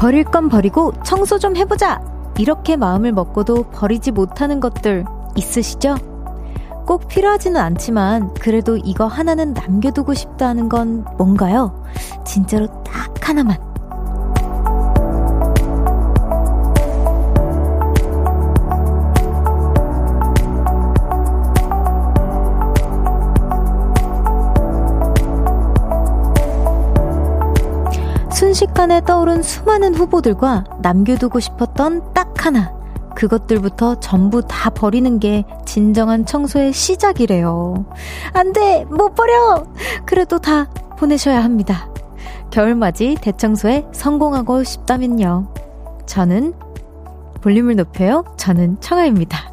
버릴 건 버리고 청소 좀 해보자! 이렇게 마음을 먹고도 버리지 못하는 것들 있으시죠? 꼭 필요하지는 않지만 그래도 이거 하나는 남겨두고 싶다는 건 뭔가요? 진짜로 딱 하나만. 순식간에 떠오른 수많은 후보들과 남겨두고 싶었던 딱 하나. 그것들부터 전부 다 버리는 게 진정한 청소의 시작이래요. 안 돼! 못 버려! 그래도 다 보내셔야 합니다. 겨울맞이 대청소에 성공하고 싶다면요. 저는 볼륨을 높여요. 저는 청아입니다.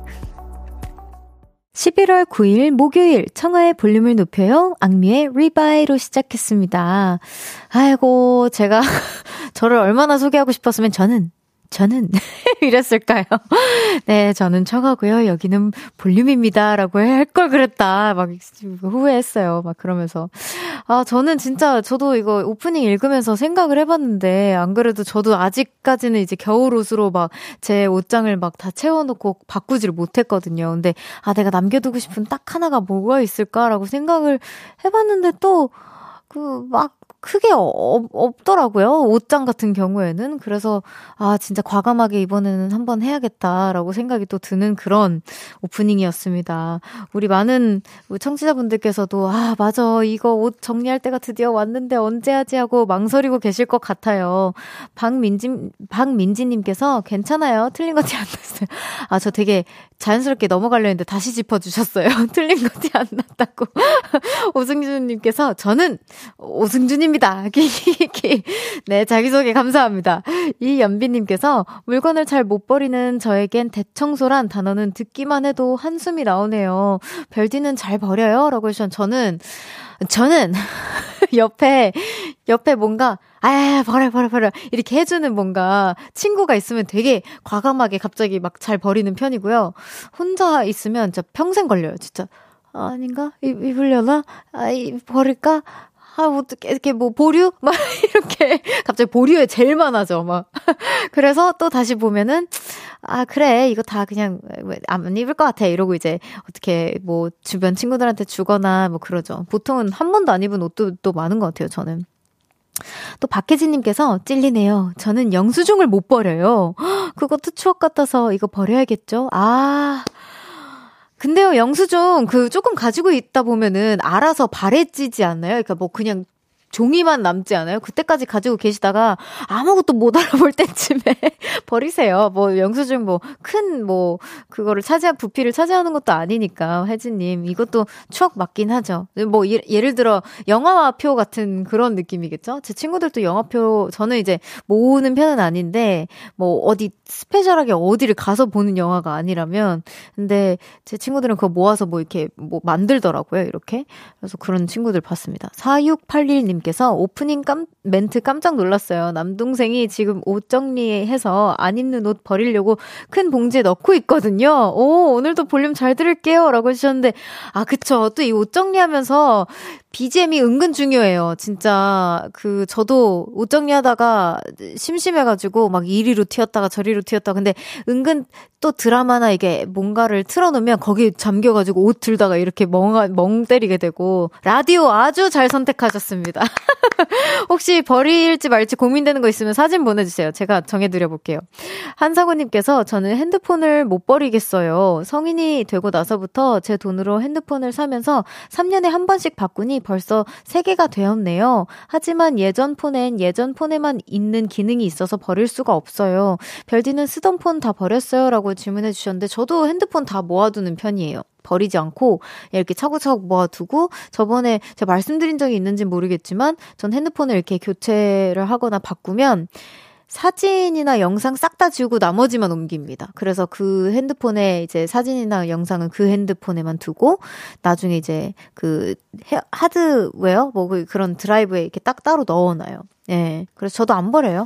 11월 9일 목요일 청하의 볼륨을 높여요. 악미의 리바이로 시작했습니다. 아이고, 제가 저를 얼마나 소개하고 싶었으면 저는 저는 이랬을까요? 네, 저는 청하고요. 여기는 볼륨입니다. 라고 할 걸 그랬다. 막 후회했어요. 막 그러면서. 아, 저는 진짜 저도 이거 오프닝 읽으면서 생각을 해 봤는데, 안 그래도 저도 아직까지는 이제 겨울 옷으로 막 제 옷장을 막 다 채워 놓고 바꾸지를 못했거든요. 근데, 아, 내가 남겨 두고 싶은 딱 하나가 뭐가 있을까라고 생각을 해 봤는데 또, 그, 막, 크게 어, 없더라고요. 옷장 같은 경우에는. 그래서, 아, 진짜 과감하게 이번에는 한번 해야겠다라고 생각이 또 드는 그런 오프닝이었습니다. 우리 많은 청취자분들께서도, 아, 맞아. 이거 옷 정리할 때가 드디어 왔는데 언제 하지 하고 망설이고 계실 것 같아요. 박민지, 박민지님께서 괜찮아요. 틀린 거 티 안 났어요. 아, 저 되게 자연스럽게 넘어가려 했는데 다시 짚어주셨어요. 틀린 거 티 안 났다고. 오승준님께서 저는 오승준입니다. 네, 자기소개 감사합니다. 이연비님께서 물건을 잘 못 버리는 저에겐 대청소란 단어는 듣기만 해도 한숨이 나오네요. 별디는 잘 버려요? 라고 해주셨 저는, 저는 옆에, 옆에 뭔가 아, 버려, 버려, 버려. 이렇게 해주는 뭔가 친구가 있으면 되게 과감하게 갑자기 막 잘 버리는 편이고요. 혼자 있으면 진짜 평생 걸려요, 진짜. 아, 아닌가? 이, 입으려나? 아, 이, 버릴까? 아, 어떻게, 이렇게 뭐, 보류? 막, 이렇게, 갑자기 보류에 제일 많아져, 막. 그래서 또 다시 보면은, 아, 그래, 이거 다 그냥, 안 입을 것 같아. 이러고 이제, 어떻게, 뭐, 주변 친구들한테 주거나, 뭐, 그러죠. 보통은 한 번도 안 입은 옷도 또 많은 것 같아요, 저는. 또 박혜진님께서 찔리네요. 저는 영수증을 못 버려요. 그것도 추억 같아서 이거 버려야겠죠? 아. 근데요, 영수증 그 조금 가지고 있다 보면은 알아서 바래지지 않나요? 그러니까 뭐 그냥 종이만 남지 않아요? 그때까지 가지고 계시다가 아무것도 못 알아볼 때쯤에 버리세요. 뭐 영수증 뭐 큰뭐 뭐 그거를 차지한 부피를 차지하는 것도 아니니까 혜진님 이것도 추억 맞긴 하죠. 뭐 예, 예를 들어 영화표 같은 그런 느낌이겠죠? 제 친구들도 영화표 저는 이제 모으는 편은 아닌데 뭐 어디 스페셜하게 어디를 가서 보는 영화가 아니라면 근데 제 친구들은 그거 모아서 뭐 이렇게 뭐 만들더라고요 이렇게 그래서 그런 친구들 봤습니다. 4681님께 서 오프닝 깜, 멘트 깜짝 놀랐어요. 남동생이 지금 옷 정리해서 안 입는 옷 버리려고 큰 봉지에 넣고 있거든요. 오 오늘도 볼륨 잘 들을게요 라고 해주셨는데 아 그쵸 또 이 옷 정리하면서 BGM이 은근 중요해요. 진짜 그 저도 옷 정리하다가 심심해가지고 막 이리로 튀었다가 저리로 튀었다. 근데 은근 또 드라마나 이게 뭔가를 틀어놓으면 거기 잠겨가지고 옷 들다가 이렇게 멍, 멍 때리게 되고 라디오 아주 잘 선택하셨습니다. 혹시 버릴지 말지 고민되는 거 있으면 사진 보내주세요. 제가 정해드려볼게요. 한사구님께서 저는 핸드폰을 못 버리겠어요. 성인이 되고 나서부터 제 돈으로 핸드폰을 사면서 3년에 한 번씩 바꾸니 벌써 3개가 되었네요. 하지만 예전 폰엔 예전 폰에만 있는 기능이 있어서 버릴 수가 없어요. 별디는 쓰던 폰 다 버렸어요? 라고 질문해 주셨는데 저도 핸드폰 다 모아두는 편이에요. 버리지 않고 이렇게 차곡차곡 모아두고 저번에 제가 말씀드린 적이 있는지 모르겠지만 전 핸드폰을 이렇게 교체를 하거나 바꾸면 사진이나 영상 싹 다 지우고 나머지만 옮깁니다. 그래서 그 핸드폰에 이제 사진이나 영상은 그 핸드폰에만 두고 나중에 이제 그 하드웨어 뭐그 그런 드라이브에 이렇게 딱 따로 넣어놔요. 예. 네. 그래서 저도 안 버려요.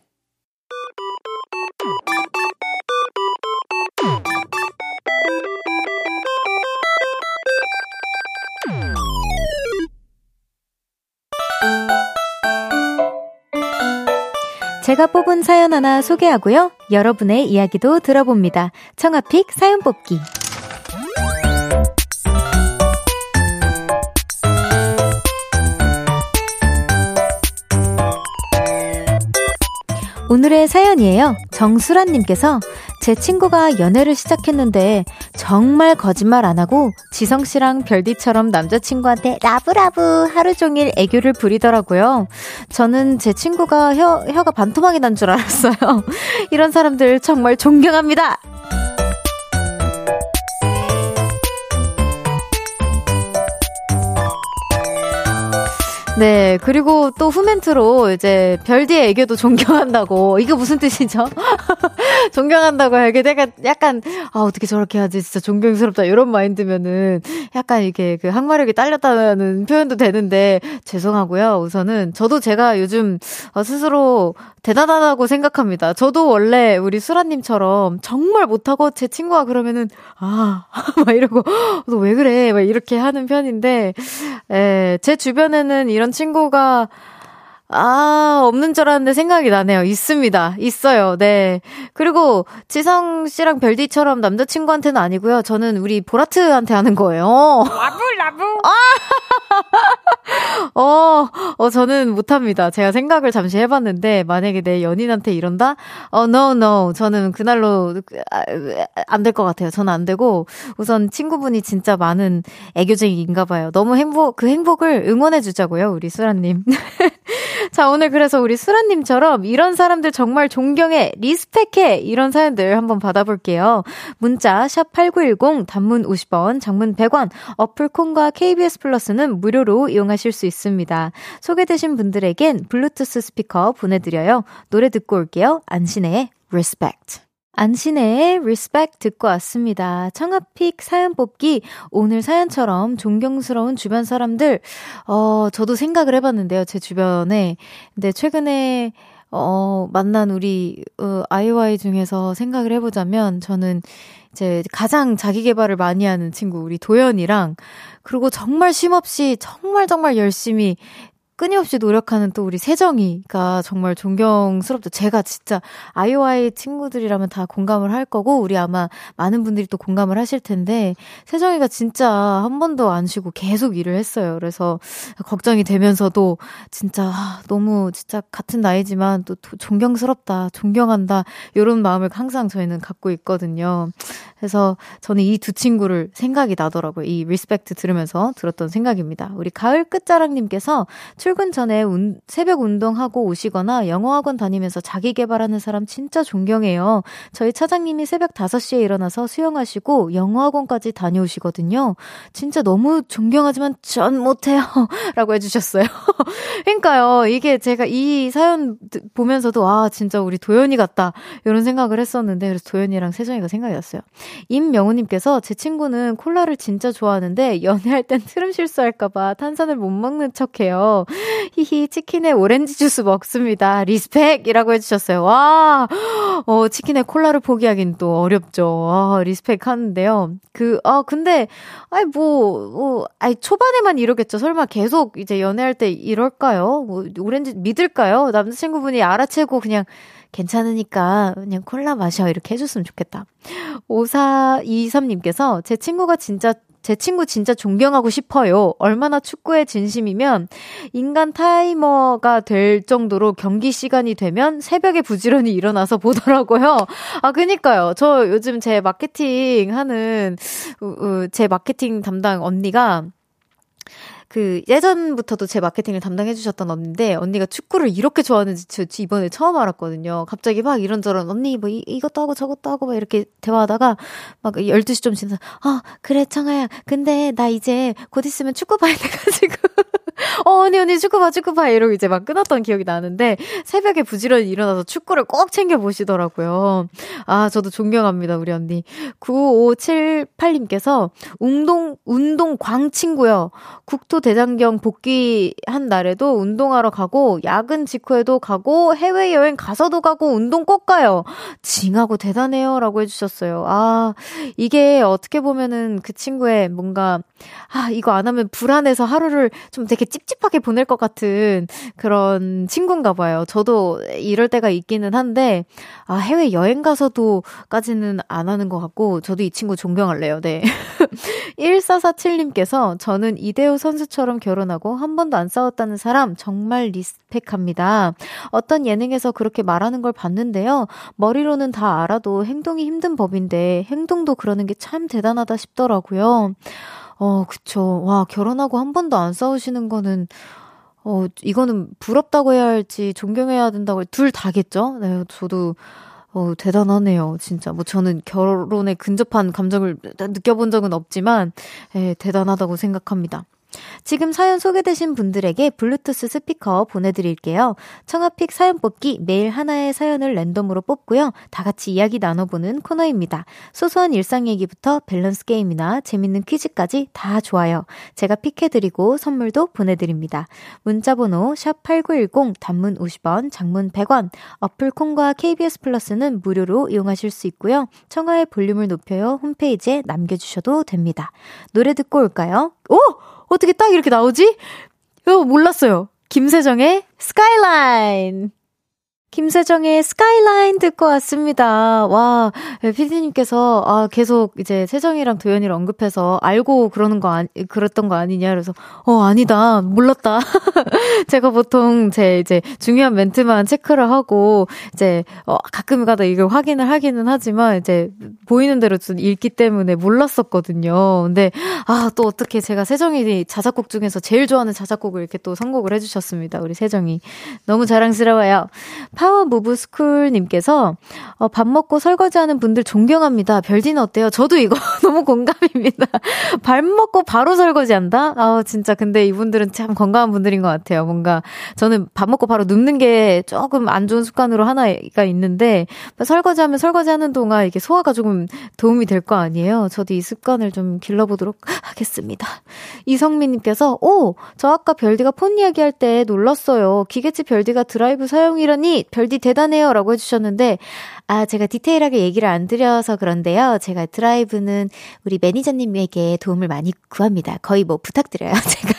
제가 뽑은 사연 하나 소개하고요. 여러분의 이야기도 들어봅니다. 청아픽 사연 뽑기. 오늘의 사연이에요. 정수란님께서 제 친구가 연애를 시작했는데 정말 거짓말 안 하고 지성 씨랑 별디처럼 남자친구한테 라브라브 하루 종일 애교를 부리더라고요. 저는 제 친구가 혀, 혀가 반토막이 난 줄 알았어요. 이런 사람들 정말 존경합니다! 네, 그리고 또 후멘트로 이제 별디의 애교도 존경한다고. 이게 무슨 뜻이죠? 존경한다고 이게 내가 약간, 아, 어떻게 저렇게 하지? 진짜 존경스럽다. 이런 마인드면은 약간 이게 그 항마력이 딸렸다는 표현도 되는데 죄송하고요. 우선은 저도 제가 요즘 어, 스스로 대단하다고 생각합니다. 저도 원래 우리 수라님처럼 정말 못하고 제 친구가 그러면은, 아, 막 이러고, 너 왜 그래? 막 이렇게 하는 편인데, 에, 제 주변에는 이런 친구가 아, 없는 줄 알았는데 생각이 나네요. 있습니다. 있어요. 네. 그리고 지성 씨랑 별디처럼 남자친구한테는 아니고요. 저는 우리 보라트한테 하는 거예요. 라브, 라브. 아! 어, 어, 저는 못합니다. 제가 생각을 잠시 해봤는데, 만약에 내 연인한테 이런다? 어, no, no. 저는 그날로 아, 안될 것 같아요. 저는 안 되고, 우선 친구분이 진짜 많은 애교쟁이인가 봐요. 너무 행복, 그 행복을 응원해주자고요. 우리 수라님. 자, 오늘 그래서 우리 수라님처럼 이런 사람들 정말 존경해, respect해, 이런 사연들 한번 받아볼게요. 문자, 샵8910, 단문 50원, 장문 100원, 어플 콩과 KBS 플러스는 무료로 이용하실 수 있습니다. 소개되신 분들에겐 블루투스 스피커 보내드려요. 노래 듣고 올게요. 안신의 Respect. 안신의 Respect 듣고 왔습니다. 청아픽 사연 뽑기. 오늘 사연처럼 존경스러운 주변 사람들, 어, 저도 생각을 해봤는데요. 제 주변에. 근데 최근에, 어, 만난 우리, 어, 아이와이 중에서 생각을 해보자면, 저는 이제 가장 자기 개발을 많이 하는 친구, 우리 도연이랑, 그리고 정말 쉼없이, 정말 정말 열심히 끊임없이 노력하는 또 우리 세정이가 정말 존경스럽죠. 제가 진짜 아이오아이 친구들이라면 다 공감을 할 거고, 우리 아마 많은 분들이 또 공감을 하실 텐데, 세정이가 진짜 한 번도 안 쉬고 계속 일을 했어요. 그래서 걱정이 되면서도 진짜 아, 너무 진짜 같은 나이지만 또 존경스럽다, 존경한다, 이런 마음을 항상 저희는 갖고 있거든요. 그래서 저는 이 두 친구를 생각이 나더라고요. 이 respect 들으면서 들었던 생각입니다. 우리 가을 끝자락님께서 출근 전에 운, 새벽 운동하고 오시거나 영어학원 다니면서 자기 개발하는 사람 진짜 존경해요. 저희 차장님이 새벽 5시에 일어나서 수영하시고 영어학원까지 다녀오시거든요. 진짜 너무 존경하지만 전 못해요. 라고 해주셨어요. 그러니까요. 이게 제가 이 사연 보면서도 아, 진짜 우리 도연이 같다. 이런 생각을 했었는데 그래서 도연이랑 세정이가 생각이 났어요. 임명우님께서 제 친구는 콜라를 진짜 좋아하는데 연애할 땐 트름 실수할까봐 탄산을 못 먹는 척해요. 히히 치킨에 오렌지 주스 먹습니다. respect 이라고 해주셨어요. 와, 어 치킨에 콜라를 포기하긴 또 어렵죠. 아, respect 하는데요. 그, 아 근데 아이 뭐, 뭐, 아이 초반에만 이러겠죠. 설마 계속 이제 연애할 때 이럴까요? 뭐 오렌지 믿을까요? 남자친구분이 알아채고 그냥 괜찮으니까 그냥 콜라 마셔 이렇게 해줬으면 좋겠다. 5423님께서 제 친구가 진짜 제 친구 진짜 존경하고 싶어요. 얼마나 축구에 진심이면 인간 타이머가 될 정도로 경기 시간이 되면 새벽에 부지런히 일어나서 보더라고요. 아, 그니까요. 저 요즘 제 마케팅 하는, 제 마케팅 담당 언니가 그 예전부터도 제 마케팅을 담당해 주셨던 언니인데 언니가 축구를 이렇게 좋아하는지 저 이번에 처음 알았거든요. 갑자기 막 이런저런 언니 뭐 이, 이것도 하고 저것도 하고 막 이렇게 대화하다가 막 12시 좀 지나서 아, 그래 청아야. 근데 나 이제 곧 있으면 축구 봐야 돼 가지고 어, 언니, 언니, 축구 봐, 축구 봐. 이러고 이제 막 끊었던 기억이 나는데, 새벽에 부지런히 일어나서 축구를 꼭 챙겨보시더라고요. 아, 저도 존경합니다, 우리 언니. 9578님께서, 운동, 운동 광 친구요. 국토 대장경 복귀한 날에도 운동하러 가고, 야근 직후에도 가고, 해외여행 가서도 가고, 운동 꼭 가요. 징하고 대단해요. 라고 해주셨어요. 아, 이게 어떻게 보면은 그 친구의 뭔가, 아, 이거 안 하면 불안해서 하루를 좀 되게 찝찝하게 보낼 것 같은 그런 친구인가 봐요. 저도 이럴 때가 있기는 한데, 아, 해외 여행 가서도까지는 안 하는 것 같고, 저도 이 친구 존경할래요. 네. 1447님께서 저는 이대호 선수처럼 결혼하고 한 번도 안 싸웠다는 사람 정말 리스펙합니다. 어떤 예능에서 그렇게 말하는 걸 봤는데요. 머리로는 다 알아도 행동이 힘든 법인데 행동도 그러는 게 참 대단하다 싶더라고요. 어, 그쵸. 와, 결혼하고 한 번도 안 싸우시는 거는, 어, 이거는 부럽다고 해야 할지, 존경해야 된다고, 둘 다겠죠? 네, 저도, 어, 대단하네요. 진짜. 뭐 저는 결혼에 근접한 감정을 느껴본 적은 없지만, 예, 대단하다고 생각합니다. 지금 사연 소개되신 분들에게 블루투스 스피커 보내드릴게요. 청아픽 사연 뽑기 매일 하나의 사연을 랜덤으로 뽑고요. 다 같이 이야기 나눠보는 코너입니다. 소소한 일상 얘기부터 밸런스 게임이나 재밌는 퀴즈까지 다 좋아요. 제가 pick해드리고 선물도 보내드립니다. 문자번호 샵8910 단문 50원, 장문 100원, 어플 콩과 KBS 플러스는 무료로 이용하실 수 있고요. 청하의 볼륨을 높여요 홈페이지에 남겨주셔도 됩니다. 노래 듣고 올까요? 오! 어떻게 딱 이렇게 나오지? 어, 몰랐어요. 김세정의 스카이라인. 김세정의 스카이라인 듣고 왔습니다. 와, 피디님께서, 아, 계속 이제 세정이랑 도연이를 언급해서 알고 그러는 거 아니, 그랬던 거 아니냐. 그래서, 어, 아니다. 몰랐다. 제가 보통 제 이제 중요한 멘트만 체크를 하고, 이제, 어, 가끔 가다 이걸 확인을 하기는 하지만, 이제, 보이는 대로 좀 읽기 때문에 몰랐었거든요. 근데, 아, 또 어떻게 제가 세정이 자작곡 중에서 제일 좋아하는 자작곡을 이렇게 또 선곡을 해주셨습니다. 우리 세정이. 너무 자랑스러워요. 파워 무브 스쿨님께서 어, 밥 먹고 설거지하는 분들 존경합니다. 별디는 어때요? 저도 이거 너무 공감입니다. 밥 먹고 바로 설거지한다? 아 진짜 근데 이분들은 참 건강한 분들인 것 같아요. 뭔가 저는 밥 먹고 바로 눕는 게 조금 안 좋은 습관으로 하나가 있는데 설거지하면 설거지하는 동안 이게 소화가 조금 도움이 될 거 아니에요. 저도 이 습관을 좀 길러보도록 하겠습니다. 이성민님께서 오, 저 아까 별디가 폰 이야기할 때 놀랐어요. 기계치 별디가 드라이브 사용이라니 별디 대단해요. 라고 해주셨는데, 아, 제가 디테일하게 얘기를 안 드려서 그런데요. 제가 드라이브는 우리 매니저님에게 도움을 많이 구합니다. 거의 뭐 부탁드려요. 제가.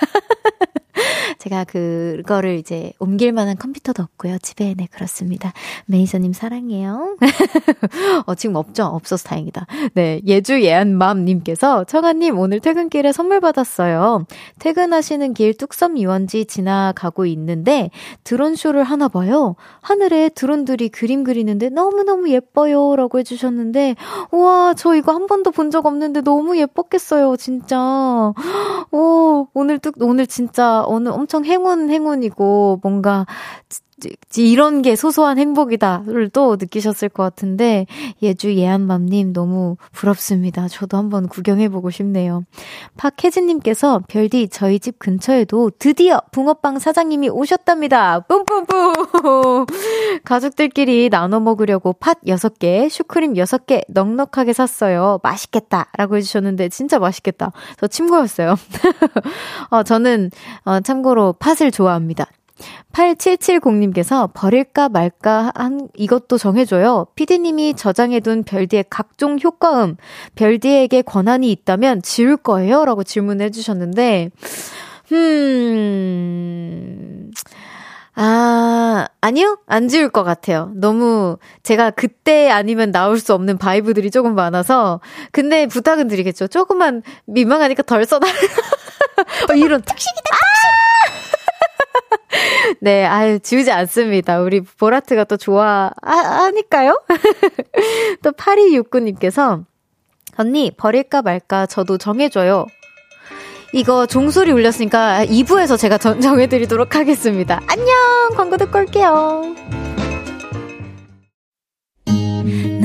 제가 그거를 이제 옮길 만한 컴퓨터도 없고요. 집에 네 그렇습니다. 매니저님 사랑해요. 어 지금 없죠? 없어서 다행이다. 네 예주 예안맘 님께서 청아님 오늘 퇴근길에 선물 받았어요. 퇴근하시는 길 뚝섬 유원지 지나가고 있는데 드론 쇼를 하나 봐요. 하늘에 드론들이 그림 그리는데 너무너무 예뻐요 라고 해주셨는데 우와 저 이거 한 번도 본 적 없는데 너무 예뻤겠어요 진짜. 오 오늘 뚝 오늘 진짜 오늘 엄청 행운 행운이고 뭔가 이런 게 소소한 행복이다를 또 느끼셨을 것 같은데 예주 예한맘님 너무 부럽습니다. 저도 한번 구경해보고 싶네요. 박혜진님께서 별디 저희 집 근처에도 드디어 붕어빵 사장님이 오셨답니다. 뿜뿜뿜 가족들끼리 나눠 먹으려고 팥 6개, 슈크림 6개 넉넉하게 샀어요. 맛있겠다 라고 해주셨는데 진짜 맛있겠다. 저 침고였어요. 어, 저는 어, 참고로 팥을 좋아합니다. 8770님께서 버릴까 말까 한 이것도 정해줘요. 피디님이 저장해둔 별디의 각종 효과음, 별디에게 권한이 있다면 지울 거예요? 라고 질문해 주셨는데, 음, 아, 아니요? 안 지울 것 같아요. 너무 제가 그때 아니면 나올 수 없는 바이브들이 조금 많아서. 근데 부탁은 드리겠죠. 조금만 민망하니까 덜 써달라. 어, 이런 특식이다, 특식! 네, 아유, 지우지 않습니다. 우리 보라트가 또 좋아하니까요? 또 8269님께서 언니, 버릴까 말까 저도 정해줘요. 이거 종소리 울렸으니까 2부에서 제가 전, 정해드리도록 하겠습니다. 안녕! 광고 듣고 올게요.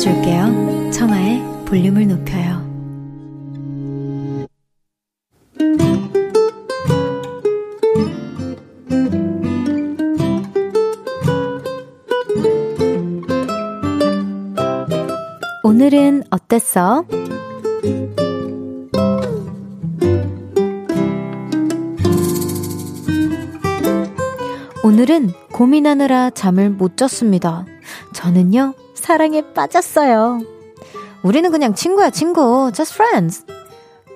높여줄게요. 청하의 볼륨을 높여요. 오늘은 어땠어? 오늘은 고민하느라 잠을 못 잤습니다. 저는요, 사랑에 빠졌어요. 우리는 그냥 친구야, 친구. just friends.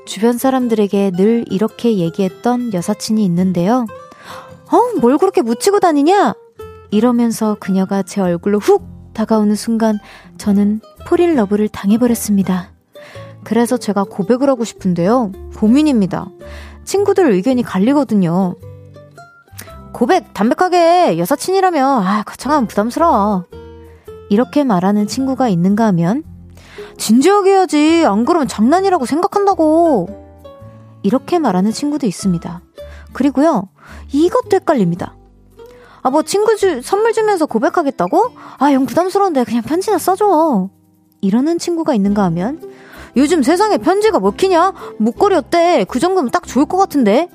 주변 사람들에게 늘 이렇게 얘기했던 여사친이 있는데요. 어, 뭘 그렇게 묻히고 다니냐? 이러면서 그녀가 제 얼굴로 훅 다가오는 순간 저는 fall in love를 당해버렸습니다. 그래서 제가 고백을 하고 싶은데요. 고민입니다. 친구들 의견이 갈리거든요. 고백 담백하게 여사친이라며 아 거창하면 부담스러워. 이렇게 말하는 친구가 있는가 하면 진지하게 해야지 안 그러면 장난이라고 생각한다고 이렇게 말하는 친구도 있습니다. 그리고요 이것도 헷갈립니다. 아 뭐 친구 주 선물 주면서 고백하겠다고? 아 영 부담스러운데 그냥 편지나 써줘. 이러는 친구가 있는가 하면 요즘 세상에 편지가 먹히냐? 목걸이 어때? 그 정도면 딱 좋을 것 같은데?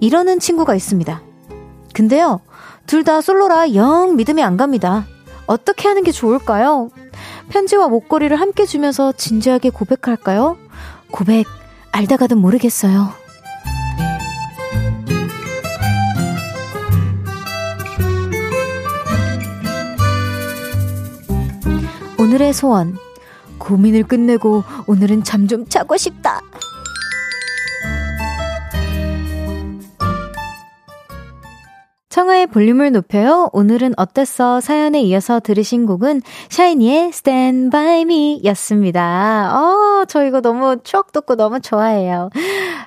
이러는 친구가 있습니다. 근데요, 둘 다 솔로라 영 믿음이 안 갑니다. 어떻게 하는 게 좋을까요? 편지와 목걸이를 함께 주면서 진지하게 고백할까요? 고백, 알다가도 모르겠어요. 오늘의 소원. 고민을 끝내고 오늘은 잠 좀 자고 싶다. 청하의 볼륨을 높여요. 오늘은 어땠어? 사연에 이어서 들으신 곡은 샤이니의 Stand By Me 였습니다. 어, 저 이거 너무 추억 돋고 너무 좋아해요.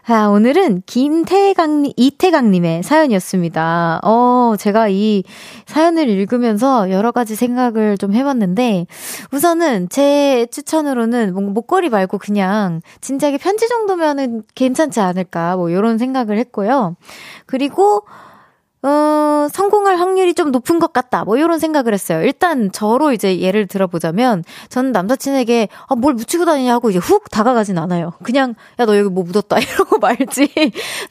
아, 오늘은 김태강, 이태강님의 사연이었습니다. 어, 제가 이 사연을 읽으면서 여러 가지 생각을 좀 해봤는데, 우선은 제 추천으로는 목걸이 말고 그냥 진작에 편지 정도면은 괜찮지 않을까, 뭐, 이런 생각을 했고요. 그리고, 어, 성공할 확률이 좀 높은 것 같다. 뭐, 이런 생각을 했어요. 일단, 저로 이제 예를 들어보자면, 저는 남자친에게, 아, 뭘 묻히고 다니냐 하고 이제 훅 다가가진 않아요. 그냥, 야, 너 여기 뭐 묻었다. 이러고 말지.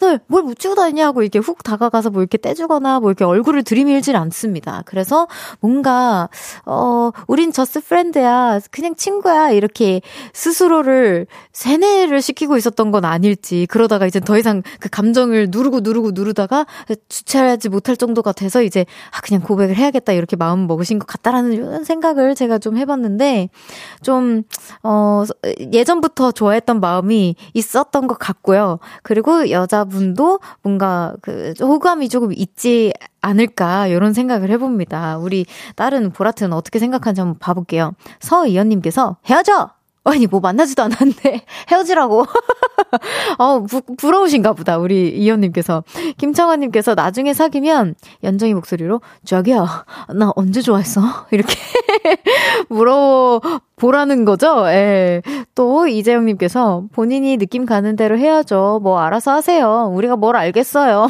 너뭘 묻히고 다니냐 하고 이렇게 훅 다가가서 뭐 이렇게 떼주거나 뭐 이렇게 얼굴을 들이밀질 않습니다. 그래서 뭔가, 어, 우린 저스 프렌드야. 그냥 친구야. 이렇게 스스로를 세뇌를 시키고 있었던 건 아닐지. 그러다가 이제 더 이상 그 감정을 누르고 누르고 누르다가 주체 할 하지 못할 정도가 돼서 이제 아 그냥 고백을 해야겠다 이렇게 마음 먹으신 것 같다라는 생각을 제가 좀 해봤는데 좀 어 예전부터 좋아했던 마음이 있었던 것 같고요. 그리고 여자분도 뭔가 그 호감이 조금 있지 않을까 이런 생각을 해봅니다. 우리 다른 보라트는 어떻게 생각하는지 한번 봐볼게요. 서이연님께서 헤어져 아니, 뭐 만나지도 않았는데 헤어지라고. 어, 부, 부러우신가 보다, 우리 이현님께서. 김창환님께서 나중에 사귀면 연정이 목소리로, 저기요, 나 언제 좋아했어? 이렇게 물어 보라는 거죠? 예. 또 이재영님께서 본인이 느낌 가는 대로 해야죠. 뭐 알아서 하세요. 우리가 뭘 알겠어요.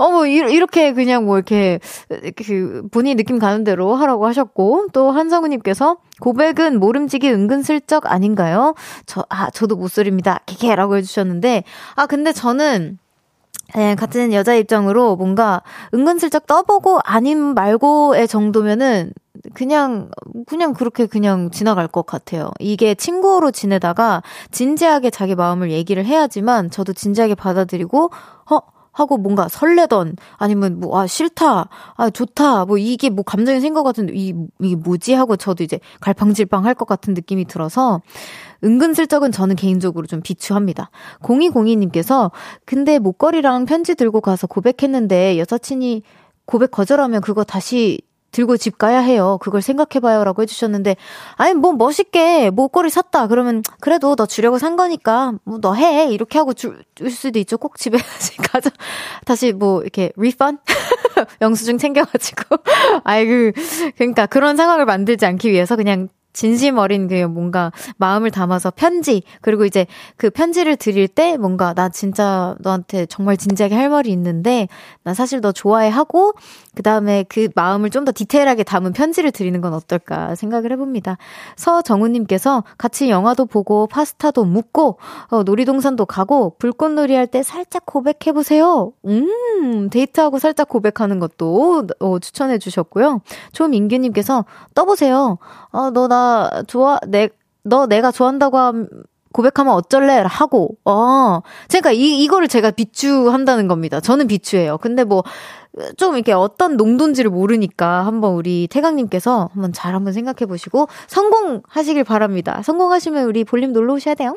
어, 뭐, 이렇게 그냥 뭐 이렇게, 그, 본인이 느낌 가는 대로 하라고 하셨고, 또 한성우님께서 고백은 모름지기 은근슬쩍 아닌가요? 저, 아, 저도 못소리입니다. 개개 라고 해주셨는데, 아, 근데 저는, 네, 같은 여자 입장으로 뭔가 은근슬쩍 떠보고 아님 말고의 정도면은 그냥, 그냥 그렇게 그냥 지나갈 것 같아요. 이게 친구로 지내다가 진지하게 자기 마음을 얘기를 해야지만 저도 진지하게 받아들이고, 어, 하고 뭔가 설레던 아니면 뭐 아 싫다 아 좋다 뭐 이게 뭐 감정이 생각 같은데 이 이게 뭐지 하고 저도 이제 갈팡질팡 할 것 같은 느낌이 들어서 은근슬쩍은 저는 개인적으로 좀 비추합니다. 0202님께서 근데 목걸이랑 편지 들고 가서 고백했는데 여사친이 고백 거절하면 그거 다시 들고 집 가야 해요. 그걸 생각해봐요. 라고 해주셨는데, 아니, 뭐 멋있게 목걸이 샀다. 그러면, 그래도 너 주려고 산 거니까, 뭐 너 해. 이렇게 하고 줄, 줄 수도 있죠. 꼭 집에 다시 가자. 다시 뭐, 이렇게, 리펀? 영수증 챙겨가지고. 아이, 그, 그러니까 그런 상황을 만들지 않기 위해서 그냥 진심 어린 그 뭔가 마음을 담아서 편지 그리고 이제 그 편지를 드릴 때 뭔가 나 진짜 너한테 정말 진지하게 할 말이 있는데 나 사실 너 좋아해 하고 그 다음에 그 마음을 좀 더 디테일하게 담은 편지를 드리는 건 어떨까 생각을 해봅니다. 서정우님께서 같이 영화도 보고 파스타도 묵고 어, 놀이동산도 가고 불꽃놀이 할 때 살짝 고백해보세요. 음, 데이트하고 살짝 고백하는 것도 어, 추천해 주셨고요. 조민규님께서 떠보세요. 어, 너 나 좋아, 내, 너 내가 좋아한다고 함, 고백하면 어쩔래? 하고, 어. 그러니까 이, 이거를 제가 비추한다는 겁니다. 저는 비추해요. 근데 뭐, 좀 이렇게 어떤 농도인지를 모르니까 한번 우리 태강님께서 한번 잘 한번 생각해 보시고 성공하시길 바랍니다. 성공하시면 우리 볼륨 놀러 오셔야 돼요.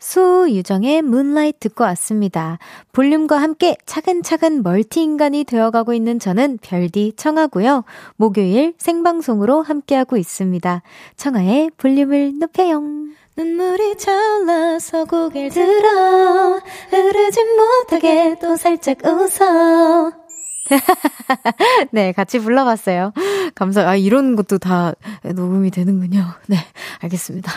수유정의 문라이트 듣고 왔습니다. 볼륨과 함께 차근차근 멀티인간이 되어가고 있는 저는 별디 청하고요. 목요일 생방송으로 함께하고 있습니다. 청하의 볼륨을 높여요. 눈물이 차올라서 고개를 들어 흐르지 못하게 또 살짝 웃어 네, 같이 불러봤어요. 감사, 아, 이런 것도 다 녹음이 되는군요. 네, 알겠습니다.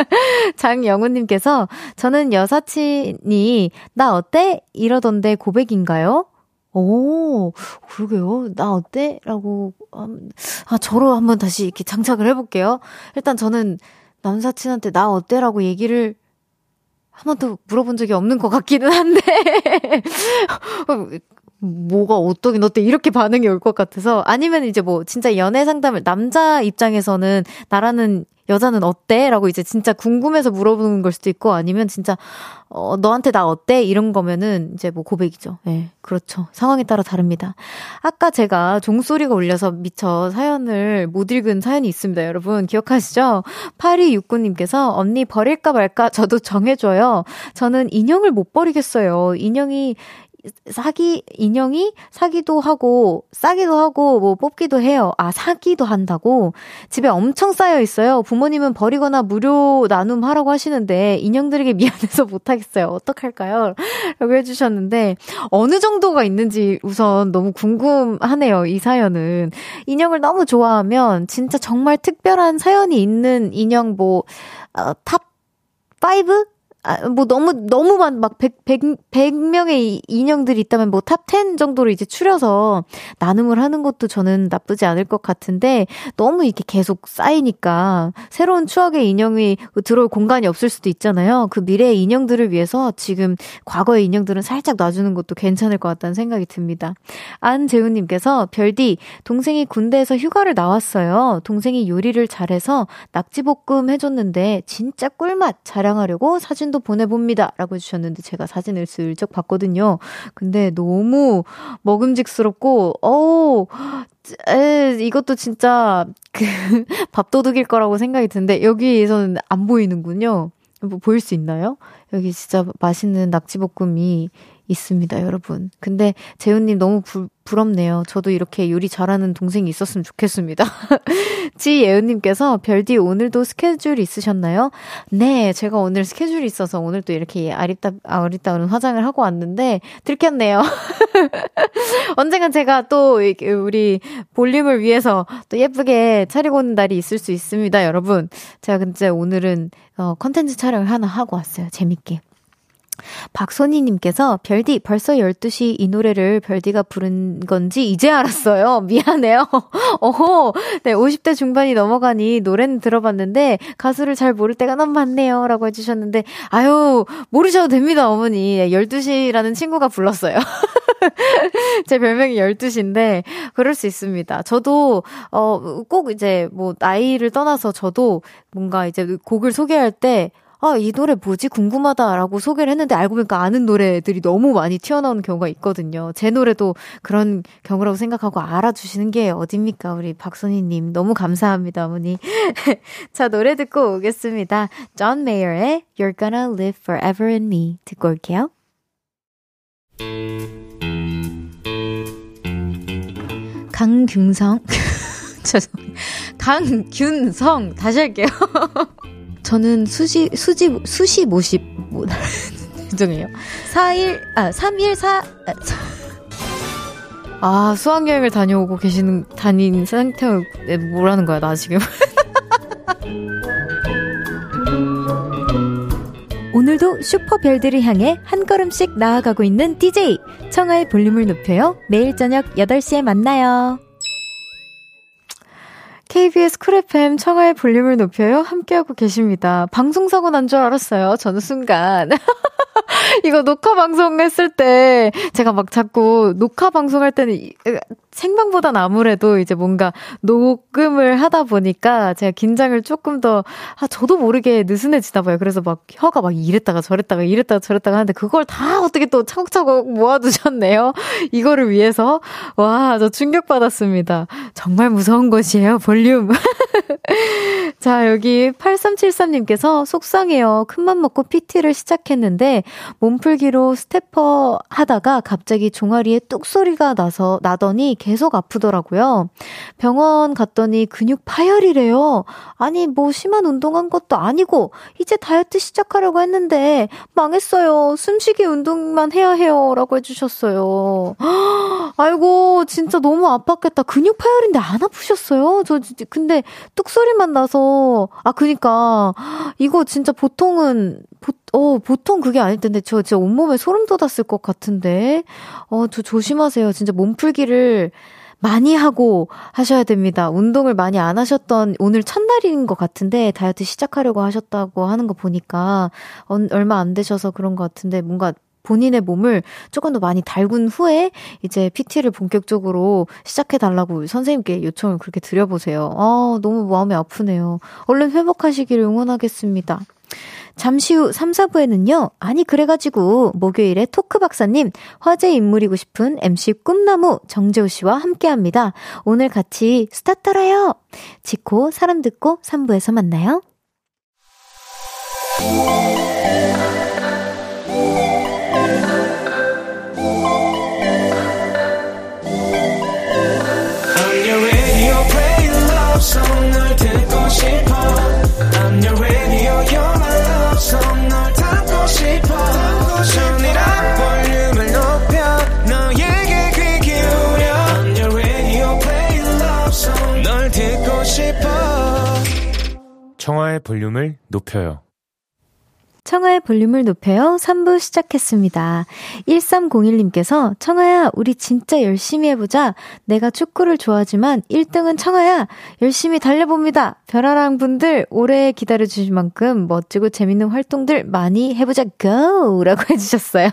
장영우님께서, 저는 여사친이, 나 어때? 이러던데 고백인가요? 오, 그러게요. 나 어때? 라고, 아, 저로 한번 다시 이렇게 장착을 해볼게요. 일단 저는 남사친한테 나 어때? 라고 얘기를 한 번도 물어본 적이 없는 것 같기는 한데. 뭐가 어떠긴 어때 이렇게 반응이 올 것 같아서 아니면 이제 뭐 진짜 연애 상담을 남자 입장에서는 나라는 여자는 어때? 라고 이제 진짜 궁금해서 물어보는 걸 수도 있고 아니면 진짜 어 너한테 나 어때? 이런 거면은 이제 뭐 고백이죠. 예. 네, 그렇죠. 상황에 따라 다릅니다. 아까 제가 종소리가 울려서 미처 사연을 못 읽은 사연이 있습니다. 여러분 기억하시죠? 8269님께서 언니 버릴까 말까 저도 정해 줘요. 저는 인형을 못 버리겠어요. 인형이 사기 인형이 사기도 하고 싸기도 하고 뭐 뽑기도 해요. 아 사기도 한다고 집에 엄청 쌓여 있어요. 부모님은 버리거나 무료 나눔 하라고 하시는데 인형들에게 미안해서 못 하겠어요. 어떡할까요? 라고 해주셨는데 어느 정도가 있는지 우선 너무 궁금하네요. 이 사연은 인형을 너무 좋아하면 진짜 정말 특별한 사연이 있는 인형 뭐 top 어, 5? 아, 뭐 너무, 너무 많, 막 100, 100, 100명의 인형들이 있다면 뭐 top 10 정도로 이제 추려서 나눔을 하는 것도 저는 나쁘지 않을 것 같은데 너무 이렇게 계속 쌓이니까 새로운 추억의 인형이 들어올 공간이 없을 수도 있잖아요. 그 미래의 인형들을 위해서 지금 과거의 인형들은 살짝 놔주는 것도 괜찮을 것 같다는 생각이 듭니다. 안재훈님께서 별디, 동생이 군대에서 휴가를 나왔어요. 동생이 요리를 잘해서 낙지볶음 해줬는데 진짜 꿀맛 자랑하려고 사진도 사진도 보내봅니다. 라고 해주셨는데 제가 사진을 슬쩍 봤거든요. 근데 너무 먹음직스럽고, 어우, 에, 이것도 진짜 그 밥도둑일 거라고 생각이 드는데 여기에서는 안 보이는군요. 뭐 보일 수 있나요? 여기 진짜 맛있는 낙지볶음이 있습니다, 여러분. 근데 재훈님 너무 부, 부럽네요. 저도 이렇게 요리 잘하는 동생이 있었으면 좋겠습니다. 지예은님께서 별디 오늘도 스케줄 있으셨나요? 네, 제가 오늘 스케줄이 있어서 오늘 도 이렇게 아리따, 아리따운 화장을 하고 왔는데 들켰네요. 언젠간 제가 또 우리 볼륨을 위해서 또 예쁘게 차리고 오는 날이 있을 수 있습니다, 여러분. 제가 근데 오늘은 어, 컨텐츠 촬영을 하나 하고 왔어요. 재밌게. 박소니님께서 별디 벌써 12시 이 노래를 별디가 부른 건지 이제 알았어요. 미안해요. 어호. 네, 50대 중반이 넘어가니 노래는 들어봤는데 가수를 잘 모를 때가 너무 많네요. 라고 해주셨는데, 아유, 모르셔도 됩니다, 어머니. 12시라는 친구가 불렀어요. 제 별명이 12시인데, 그럴 수 있습니다. 저도, 어, 꼭 이제 뭐, 나이를 떠나서 저도 뭔가 이제 곡을 소개할 때, 아, 이 노래 뭐지? 궁금하다라고 소개를 했는데 알고 보니까 아는 노래들이 너무 많이 튀어나오는 경우가 있거든요. 제 노래도 그런 경우라고 생각하고 알아주시는 게 어딥니까? 우리 박선희님. 너무 감사합니다, 어머니. 자, 노래 듣고 오겠습니다. 존 메이어의 You're Gonna Live Forever in Me 듣고 올게요. 강균성. 죄송해요. 강균성. 다시 할게요. 저는 수시, 수지, 수시 모십, 뭐, 죄송해요. 4일, 아, 3일 4, 아, 수학여행을 다녀오고 계시는, 다닌 상태에 뭐라는 거야, 나 지금. 오늘도 슈퍼별들을 향해 한 걸음씩 나아가고 있는 DJ. 청하의 볼륨을 높여요. 매일 저녁 8시에 만나요. KBS 쿨 FM 청하의 볼륨을 높여요. 함께하고 계십니다. 방송사고 난 줄 알았어요. 저는 순간. 이거 녹화 방송 했을 때 제가 막 자꾸 녹화 방송할 때는 생방보단 아무래도 이제 뭔가 녹음을 하다 보니까 제가 긴장을 조금 더, 아, 저도 모르게 느슨해지나 봐요. 그래서 막 혀가 막 이랬다가 저랬다가 이랬다가 저랬다가 하는데 그걸 다 어떻게 또 차곡차곡 모아두셨네요. 이거를 위해서. 와, 저 충격받았습니다. 정말 무서운 것이에요, 볼륨. 자, 여기 8373님께서 속상해요. 큰맘 먹고 PT를 시작했는데 몸풀기로 stepper 하다가 갑자기 종아리에 뚝 소리가 나서 나더니 계속 아프더라고요. 병원 갔더니 근육 파열이래요. 아니, 뭐 심한 운동한 것도 아니고, 이제 다이어트 시작하려고 했는데, 망했어요. 숨쉬기 운동만 해야 해요. 라고 해주셨어요. 아이고, 진짜 너무 아팠겠다. 근육 파열인데 안 아프셨어요? 저, 근데 뚝소리만 나서, 아, 그니까, 이거 진짜 보통은, 보, 어, 보통 그게 아닐 텐데, 저 진짜 온몸에 소름 돋았을 것 같은데, 어, 저 조심하세요. 진짜 몸풀기를 많이 하고 하셔야 됩니다. 운동을 많이 안 하셨던 오늘 첫날인 것 같은데, 다이어트 시작하려고 하셨다고 하는 거 보니까, 어, 얼마 안 되셔서 그런 것 같은데, 뭔가 본인의 몸을 조금 더 많이 달군 후에 이제 PT를 본격적으로 시작해 달라고 선생님께 요청을 그렇게 드려보세요. 아, 너무 마음이 아프네요. 얼른 회복하시기를 응원하겠습니다. 잠시 후 3, 4부에는요, 아니, 그래가지고, 목요일에 토크 박사님, 화제 인물이고 싶은 MC 꿈나무 정재호 씨와 함께 합니다. 오늘 같이 스타 떨어요! 지코, 사람 듣고 3부에서 만나요. 청하의 볼륨을 높여요. 청하의 볼륨을 높여요. 3부 시작했습니다. 1301님께서 청하야, 우리 진짜 열심히 해보자. 내가 축구를 좋아하지만 1등은 청하야. 열심히 달려봅니다. 별아랑 분들 오래 기다려주신 만큼 멋지고 재밌는 활동들 많이 해보자. 고! 라고 해주셨어요.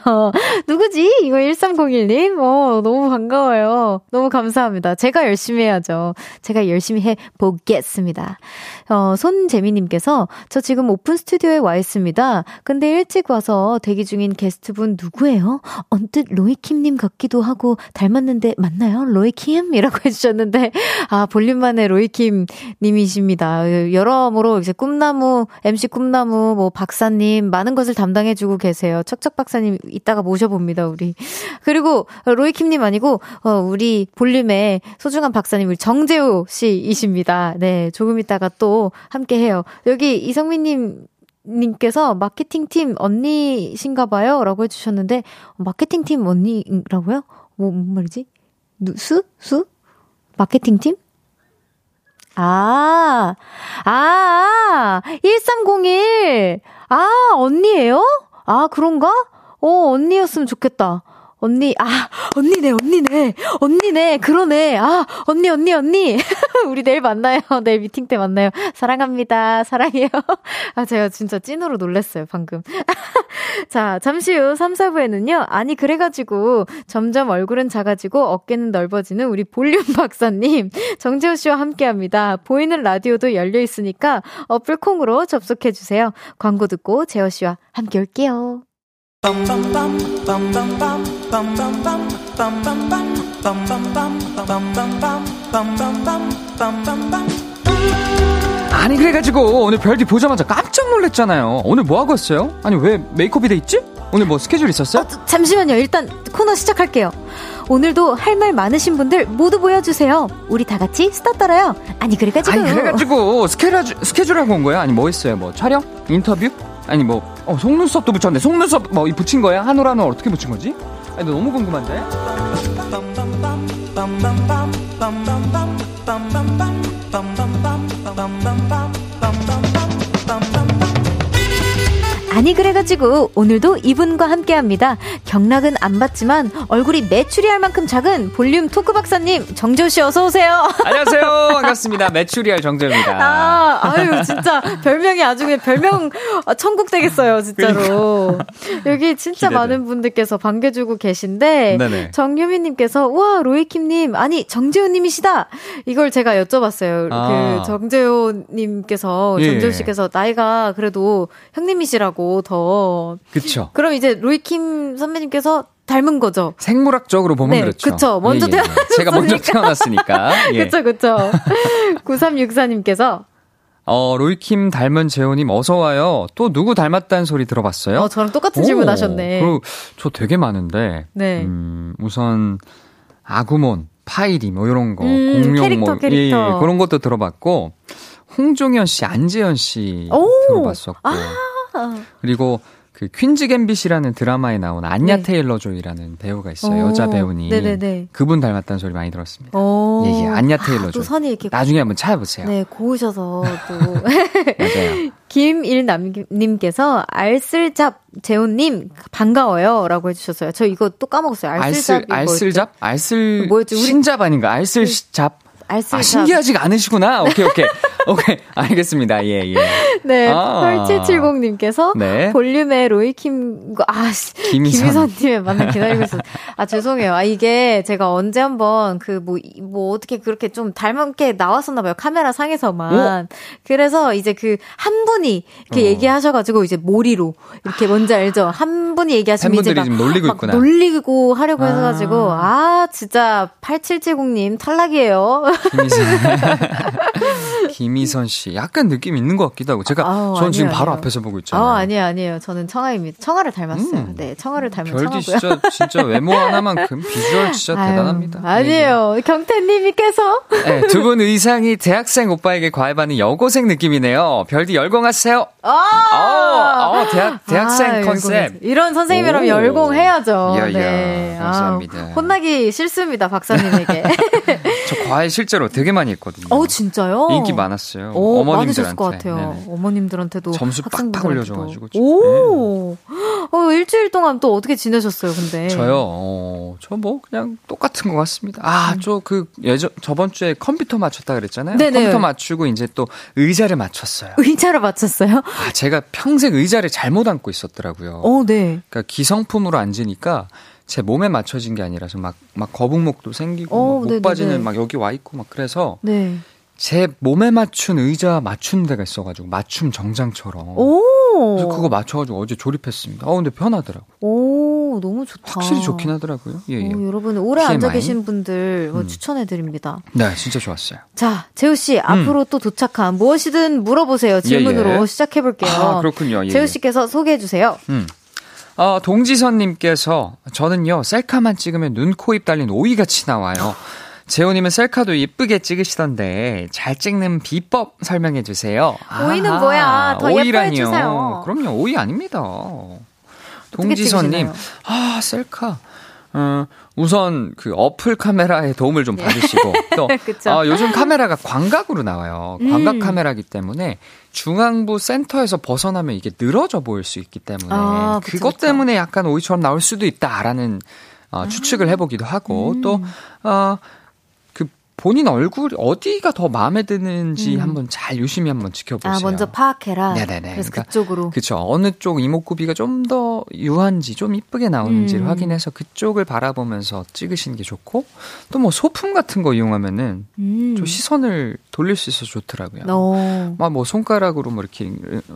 누구지? 이거 1301님? 어, 너무 반가워요. 너무 감사합니다. 제가 열심히 해야죠. 제가 열심히 해보겠습니다. 어, 손재미님께서 저 지금 오픈 스튜디오에 와 있습니다. 근데 일찍 와서 대기 중인 게스트분 누구예요? 언뜻 로이킴님 같기도 하고 닮았는데 맞나요? 로이킴? 이라고 해주셨는데, 아, 볼륨만의 로이킴 님이십니다. 여러모로 이제 꿈나무, MC 꿈나무, 뭐 박사님, 많은 것을 담당해주고 계세요. 척척 박사님 이따가 모셔봅니다, 우리. 그리고 로이킴님 아니고, 어, 우리 볼륨의 소중한 박사님, 우리 정재우 씨이십니다. 네, 조금 있다가 또 함께 해요. 여기 이성민님 님께서 마케팅팀 언니신가 봐요. 라고 해주셨는데, 마케팅팀 언니라고요? 뭐, 뭔 말이지? 수? 수? 마케팅팀? 아, 아, 1301. 아, 언니예요? 아, 그런가? 어, 언니였으면 좋겠다. 언니, 아, 언니네, 언니네, 언니네, 그러네. 아, 언니, 언니, 언니. 우리 내일 만나요. 내일 미팅 때 만나요. 사랑합니다. 사랑해요. 아, 제가 진짜 찐으로 놀랬어요, 방금. 자, 잠시 후 3, 4부에는요. 아니, 그래가지고 점점 얼굴은 작아지고 어깨는 넓어지는 우리 볼륨 박사님, 정재호 씨와 함께 합니다. 보이는 라디오도 열려 있으니까 어플 콩으로 접속해주세요. 광고 듣고 재호 씨와 함께 올게요. 아니 그래가지고 오늘 별디 보자마자 깜짝 놀랐잖아요. 오늘 뭐 하고 있어요? 아니 왜 메이크업이 돼 있지? 오늘 뭐 스케줄 있었어요? 어, 잠시만요. 일단 코너 시작할게요. 오늘도 할 말 많으신 분들 모두 보여주세요. 우리 다 같이 스타 따라요. 아니 그래가지고 아니 그래가지고 스케줄 스케줄 하고 온 거야? 아니 뭐 했어요? 뭐 촬영? 인터뷰? 아니 뭐 어, 속눈썹도 붙였네. 속눈썹 뭐 붙인 거야? 한올 한올 어떻게 붙인 거지? 아니 너무 궁금한데. 아니 그래가지고 오늘도 이분과 함께합니다. 경락은 안 받지만 얼굴이 매출이 할 만큼 작은 볼륨 토크 박사님 정재호 씨 어서 오세요. 안녕하세요. 반갑습니다. 매출이 할 정재호입니다. 아, 아유 진짜 별명이 아주 그냥 별명 천국 되겠어요 진짜로. 그러니까. 여기 진짜 기대돼. 많은 분들께서 반겨주고 계신데 네네. 정유미님께서 우와 로이킴님 아니 정재호님이시다. 이걸 제가 여쭤봤어요. 아. 그 정재호님께서 예. 정재호 씨께서 나이가 그래도 형님이시라고. 더. 그쵸. 그럼 이제 로이킴 선배님께서 닮은 거죠. 생물학적으로 보면 네, 그렇죠. 그쵸. 먼저 예, 예. 태어났으니까. 제가 먼저 태어났으니까. 예. 그쵸, 그쵸. 9364님께서 어, 로이킴 닮은 재호님 어서 와요. 또 누구 닮았다는 소리 들어봤어요? 어, 저랑 똑같은 오, 질문 하셨네. 그리고 저 되게 많은데. 네. 음, 우선, 아구몬, 파이리, 뭐, 이런 거. 음, 공룡, 캐릭터, 뭐, 캐릭터. 예, 예, 그런 것도 들어봤고, 홍종현 씨, 안재현 씨 오, 들어봤었고. 아. 그리고 그 퀸즈 갬빗이라는 드라마에 나온 안냐 네. 테일러 조이라는 배우가 있어요. 오, 여자 배우님. 네네네. 그분 닮았다는 소리 많이 들었습니다. 예, 예. 안냐 테일러 아, 조이. 선이 이렇게 나중에 한번 찾아보세요. 네, 고우셔서 또. 맞아요. 김일남님께서 알쓸잡 재훈님 반가워요 라고 해주셨어요. 저 이거 또 까먹었어요. 알쓸잡. 알쓸, 알쓸잡? 알쓸. 뭐였지? 우리... 신잡 아닌가? 알쓸잡. 알쓸잡. 아, 신기하지가 않으시구나. 오케이, 오케이. 오케이. 알겠습니다. 예, 예. 네. 아. 8770님께서 네. 볼륨의 로이킴, 아, 김희선. 김희선님의 만남 기다리고 있었어요. 아, 죄송해요. 아, 이게 제가 언제 한번 그 뭐, 뭐 어떻게 그렇게 좀 닮게 나왔었나봐요. 카메라 상에서만. 오? 그래서 이제 그 한 분이 이렇게 어. 얘기하셔가지고 이제 몰이로 이렇게 뭔지 알죠? 한 분이 얘기하시면 이제 막, 놀리고 있구나. 놀리고 하려고 아. 해가지고 아, 진짜 8770님 탈락이에요. 김희선. 김희선 씨. 약간 느낌 있는 것 같기도 하고. 제가, 아, 전 지금 바로 아니에요. 앞에서 보고 있잖아요. 아, 아니에요, 아니에요. 저는 청아입니다. 청아를 닮았어요. 음. 네, 청아를 닮은 별디 진짜, 진짜 외모 하나만큼 비주얼 진짜 아유, 대단합니다. 아니에요. 네. 경태님이께서. 네, 두 분 의상이 대학생 오빠에게 과외받는 여고생 느낌이네요. 별디 열공하세요. 아, 어, 어, 대학, 대학생 아, 컨셉. 열공하세요. 이런 선생님이라면 열공해야죠. 이야, 이야, 네. 감사합니다. 아, 혼나기 싫습니다, 박사님에게. 저 과외 실제로 되게 많이 했거든요. 어, 진짜요? 인기 많았어요. 오, 어머님들한테. 것 같아요. 네네. 어머님들한테도. 점수 빡빡 올려줘가지고. 오! 네. 어, 일주일 동안 또 어떻게 지내셨어요, 근데? 저요? 어, 저 뭐 그냥 똑같은 것 같습니다. 아, 음. 저그 예전, 저번 주에 컴퓨터 맞췄다 그랬잖아요. 네네. 컴퓨터 맞추고 이제 또 의자를 맞췄어요. 의자를 맞췄어요? 아, 제가 평생 의자를 잘못 앉고 있었더라고요. 어, 네. 그러니까 기성품으로 앉으니까 제 몸에 맞춰진 게 아니라서 막, 막 거북목도 생기고, 오, 목 빠지는 막 여기 와 있고 막 그래서. 네. 제 몸에 맞춘 의자 맞춘 데가 있어가지고 맞춤 정장처럼. 그래서 그거 맞춰가지고 어제 조립했습니다. 어, 근데 편하더라고. 오, 너무 좋다. 확실히 좋긴 하더라고요. 예, 예. 오, 여러분, 오래 TMI. 앉아 계신 분들 뭐 음. 추천해드립니다. 네, 진짜 좋았어요. 자, 재우 씨, 음. 앞으로 또 도착한 무엇이든 물어보세요. 질문으로 예, 예. 시작해볼게요. 아, 그렇군요. 예, 재우 씨께서 예. 소개해주세요. 음. 어, 동지선님께서 저는요 셀카만 찍으면 눈, 코, 입 달린 오이 같이 나와요. 재호님은 셀카도 예쁘게 찍으시던데 잘 찍는 비법 설명해 주세요. 오이는 아, 뭐야? 더 오이라니요. 예뻐해 주세요. 그럼요, 오이 아닙니다. 동지선님, 아 셀카. 어, 우선 그 어플 카메라의 도움을 좀 예. 받으시고 또 어, 요즘 카메라가 광각으로 나와요. 광각 음. 카메라기 때문에 중앙부 센터에서 벗어나면 이게 늘어져 보일 수 있기 때문에 아, 그쵸, 그것 그쵸. 때문에 약간 오이처럼 나올 수도 있다라는 어, 추측을 해보기도 하고 음. 또 어, 본인 얼굴 어디가 더 마음에 드는지 음. 한번 잘 유심히 한번 지켜보세요. 아, 먼저 파악해라. 네네네. 그래서 그러니까, 그쪽으로. 그렇죠. 어느 쪽 이목구비가 좀 더 유한지 좀 이쁘게 나오는지를 음. 확인해서 그쪽을 바라보면서 찍으시는 게 좋고 또 뭐 소품 같은 거 이용하면은 음. 좀 시선을 돌릴 수 있어서 좋더라고요. 어. 막뭐 손가락으로 뭐 이렇게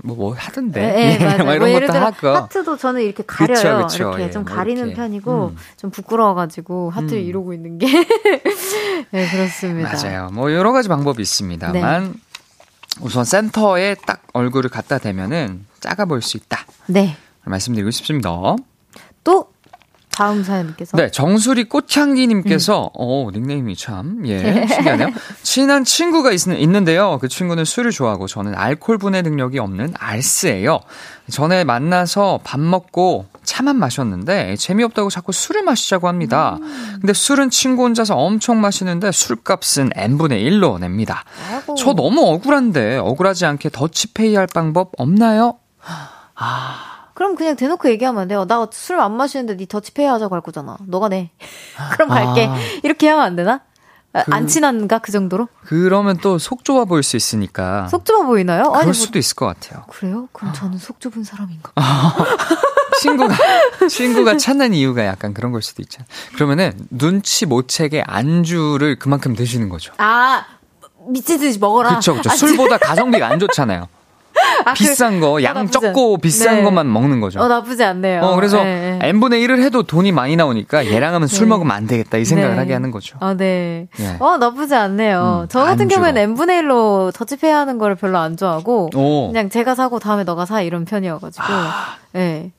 뭐, 뭐 하던데. 네, 네. 뭐 이런 뭐 것도 하고. 하트도 저는 이렇게 가려요. 그쵸, 그쵸. 이렇게 예, 좀뭐 가리는 이렇게. 편이고 음. 좀 부끄러워가지고 하트를 음. 이러고 있는 게. 네, 그렇습니다. 그렇습니다. 맞아요. 뭐 여러 가지 방법이 있습니다만 네. 우선 센터에 딱 얼굴을 갖다 대면은 작아 보일 수 있다. 네. 말씀드리고 싶습니다. 또 다음 사연님께서 네 정수리 꽃향기님께서 음. 어 닉네임이 참 예 신기하네요. 친한 친구가 있, 있는데요. 그 친구는 술을 좋아하고 저는 알코올 분해 능력이 없는 알스예요. 전에 만나서 밥 먹고 차만 마셨는데 재미없다고 자꾸 술을 마시자고 합니다. 음. 근데 술은 친구 혼자서 엄청 마시는데 술값은 n분의 1로 냅니다. 아이고. 저 너무 억울한데 억울하지 않게 더치페이 할 방법 없나요? 아. 그럼 그냥 대놓고 얘기하면 안 돼요. 나 술 안 마시는데 니 더치페이 하자고 할 거잖아. 너가 내. 그럼 갈게. 아. 이렇게 하면 안 되나? 아, 그, 안 친한가 그 정도로? 그러면 또 속 좁아 보일 수 있으니까. 속 좁아 보이나요? 그럴 아니, 뭐, 수도 있을 것 같아요. 그래요? 그럼 저는 속 좁은 사람인가? 친구가 친구가 찾는 이유가 약간 그런 걸 수도 있잖아. 그러면은 눈치 못 채게 안주를 그만큼 드시는 거죠. 아 미친 듯이 먹어라. 그렇죠, 그렇죠. 술보다 가성비가 안 좋잖아요. 아, 그 비싼 거, 양 어, 적고 비싼 네. 것만 먹는 거죠. 어, 나쁘지 않네요. 어, 그래서 네, 네. n분의 1을 해도 돈이 많이 나오니까 얘랑 하면 술 네. 먹으면 안 되겠다 이 생각을 네. 하게 하는 거죠. 아, 네. 예. 어, 나쁘지 않네요. 음, 저 같은. 경우에는 n분의 1로 더치페이 하는 거를 별로 안 좋아하고 오. 그냥 제가 사고 다음에 너가 사 이런 편이어가지고. 아. 네.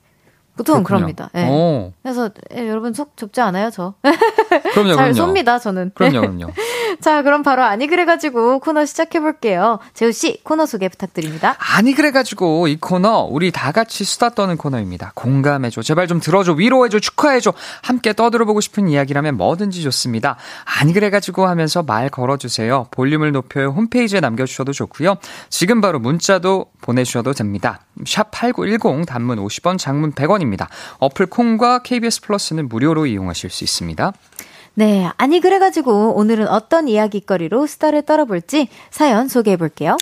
보통 그럽니다. 네. 그래서 예, 여러분 속 좁지 않아요, 저. 그럼요, 잘 그럼요. 쏩니다, 저는. 그럼요, 그럼요. 자, 그럼 바로 아니 그래가지고 코너 시작해볼게요. 재우씨, 코너 소개 부탁드립니다. 아니 그래가지고 이 코너, 우리 다 같이 수다 떠는 코너입니다. 공감해줘. 제발 좀 들어줘. 위로해줘. 축하해줘. 함께 떠들어보고 싶은 이야기라면 뭐든지 좋습니다. 아니 그래가지고 하면서 말 걸어주세요. 볼륨을 높여요. 홈페이지에 남겨주셔도 좋고요. 지금 바로 문자도 보내주셔도 됩니다. 샵8910 단문 50원, 장문 100원입니다. 어플 콩과 KBS 플러스는 무료로 이용하실 수 있습니다. 네, 아니 그래가지고 오늘은 어떤 이야기거리로 스타를 떨어볼지 사연 소개해 볼게요.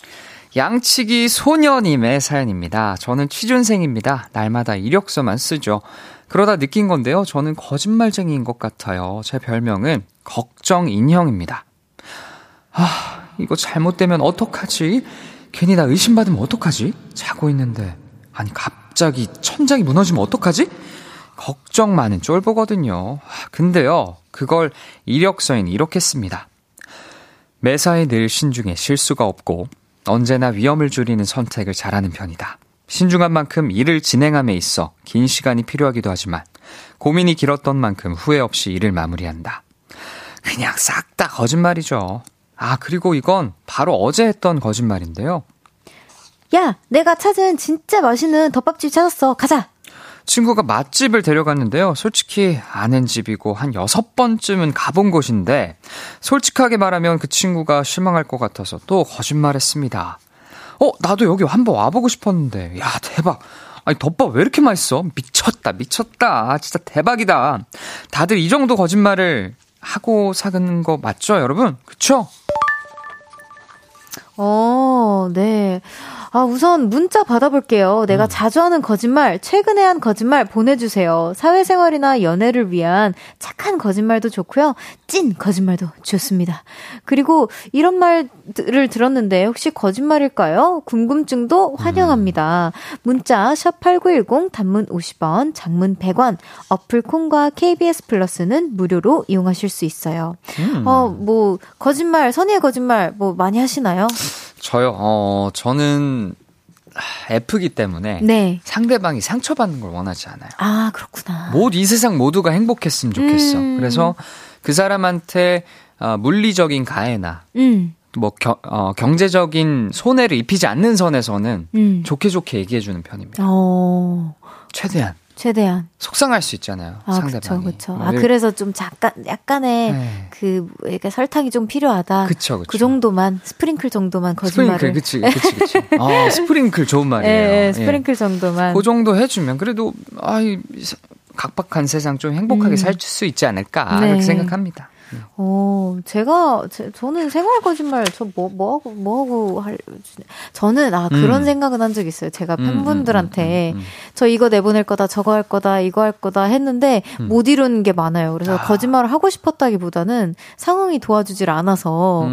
양치기 소녀님의 사연입니다. 저는 취준생입니다. 날마다 이력서만 쓰죠. 그러다 느낀 건데요. 저는 거짓말쟁이인 것 같아요. 제 별명은 걱정 인형입니다. 아, 이거 잘못되면 어떡하지? 괜히 나 의심받으면 어떡하지? 자고 있는데. 아니, 갑 자기 천장이 무너지면 어떡하지? 걱정 많은 쫄보거든요. 아, 근데요, 그걸 이력서엔 이렇게 씁니다. 매사에 늘 신중해 실수가 없고 언제나 위험을 줄이는 선택을 잘하는 편이다. 신중한 만큼 일을 진행함에 있어 긴 시간이 필요하기도 하지만 고민이 길었던 만큼 후회 없이 일을 마무리한다. 그냥 싹 다 거짓말이죠. 아, 그리고 이건 바로 어제 했던 거짓말인데요. 야, 내가 찾은 진짜 맛있는 덮밥집 찾았어. 가자. 친구가 맛집을 데려갔는데요. 솔직히 아는 집이고 한 여섯 번쯤은 가본 곳인데 솔직하게 말하면 그 친구가 실망할 것 같아서 또 거짓말했습니다. 어, 나도 여기 한번 와보고 싶었는데. 야, 대박. 아니, 덮밥 왜 이렇게 맛있어? 미쳤다, 미쳤다. 진짜 대박이다. 다들 이 정도 거짓말을 하고 사는 거 맞죠, 여러분? 그쵸? 어, 네. 아, 우선 문자 받아볼게요. 내가 음. 자주 하는 거짓말, 최근에 한 거짓말 보내주세요. 사회생활이나 연애를 위한 착한 거짓말도 좋고요. 찐 거짓말도 좋습니다. 그리고 이런 말을 들었는데 혹시 거짓말일까요? 궁금증도 환영합니다. 문자 샵8910 단문 50원, 장문 100원, 어플 콩과 KBS 플러스는 무료로 이용하실 수 있어요. 음. 어, 뭐 거짓말, 선의의 거짓말 뭐 많이 하시나요? 저요. 어, 저는 F기 때문에 네. 상대방이 상처받는 걸 원하지 않아요. 아, 그렇구나. 모두 이 세상 모두가 행복했으면 좋겠어. 음. 그래서 그 사람한테 어, 물리적인 가해나 음. 뭐 겨, 어, 경제적인 손해를 입히지 않는 선에서는 음. 좋게 좋게 얘기해 주는 편입니다. 어. 최대한. 최대한 속상할 수 있잖아요. 아, 상대방이. 그렇죠, 아 그래서 좀 잠깐 약간의 네. 그 그러니까 설탕이 좀 필요하다. 그쵸, 그쵸. 그 정도만 스프링클 정도만 거짓말을. 스프링클, 그치, 그치, 그치. 아 스프링클 좋은 말이에요. 네, 예. 스프링클 예. 정도만. 그 정도 해주면 그래도 아이 각박한 세상 좀 행복하게 음. 살수 있지 않을까 네. 이렇게 생각합니다. 어, 제가, 제, 저는 생활 거짓말, 저 뭐, 뭐 하고, 뭐 하고 할, 저는, 아, 그런 음. 생각은 한 적 있어요. 제가 음, 음, 팬분들한테, 음, 음, 저 이거 내보낼 거다, 저거 할 거다, 이거 할 거다 했는데, 못 이루는 게 많아요. 그래서 아. 거짓말을 하고 싶었다기보다는 상황이 도와주질 않아서,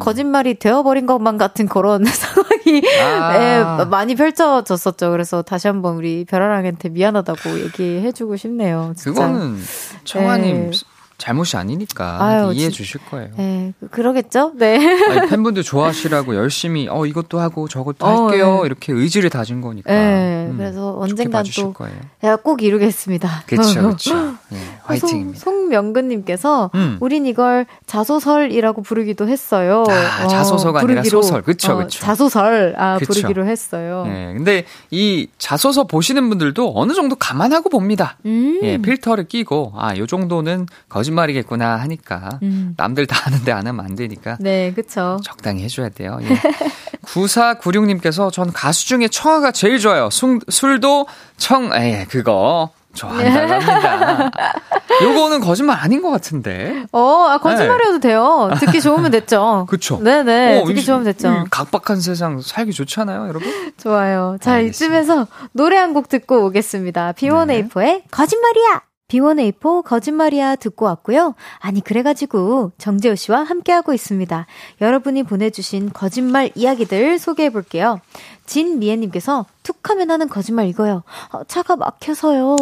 거짓말이 되어버린 것만 같은 그런 상황이, 아. 예, 많이 펼쳐졌었죠. 그래서 다시 한번 우리 별아랑한테 미안하다고 얘기해주고 싶네요. 진짜. 그거는 청아님, 예. 잘못이 아니니까 아유, 이해해 주실 거예요. 네, 그러겠죠? 네. 아니, 팬분들 좋아하시라고 열심히 어 이것도 하고 저것도 어, 할게요. 네. 이렇게 의지를 다진 거니까. 네, 음, 그래서 언젠간 또 내가 꼭 이루겠습니다. 그렇죠, 그렇죠. 네, 화이팅입니다. 송, 송명근님께서 음. 우린 이걸 자소설이라고 부르기도 했어요. 아, 어, 자소서가 부르기로, 아니라 소설, 그렇죠, 그렇죠. 자소설 아 그쵸. 부르기로 했어요. 네, 근데 이 자소서 보시는 분들도 어느 정도 감안하고 봅니다. 음. 예, 필터를 끼고 아요 정도는 거짓 거짓말이겠구나 하니까 음. 남들 다 하는데 안 하면 안 되니까 네, 그렇죠. 적당히 해줘야 돼요. 예. 9496님께서 전 가수 중에 청아가 제일 좋아요. 술, 술도 청, 에 그거 좋아한다고 합니다. 요거는 거짓말 아닌 것 같은데. 어, 아, 거짓말이어도 네. 돼요. 듣기 좋으면 됐죠. 그쵸. 네네. 어, 듣기 이, 좋으면 됐죠. 각박한 세상 살기 좋잖아요, 여러분? 좋아요. 자, 알겠습니다. 이쯤에서 노래 한 곡 듣고 오겠습니다. B1A4의 네. 거짓말이야! B1A4 거짓말이야 듣고 왔고요. 아니 그래가지고 정재호 씨와 함께하고 있습니다. 여러분이 보내주신 거짓말 이야기들 소개해 볼게요. 진미애님께서 툭하면 하는 거짓말 이거요. 어, 차가 막혀서요.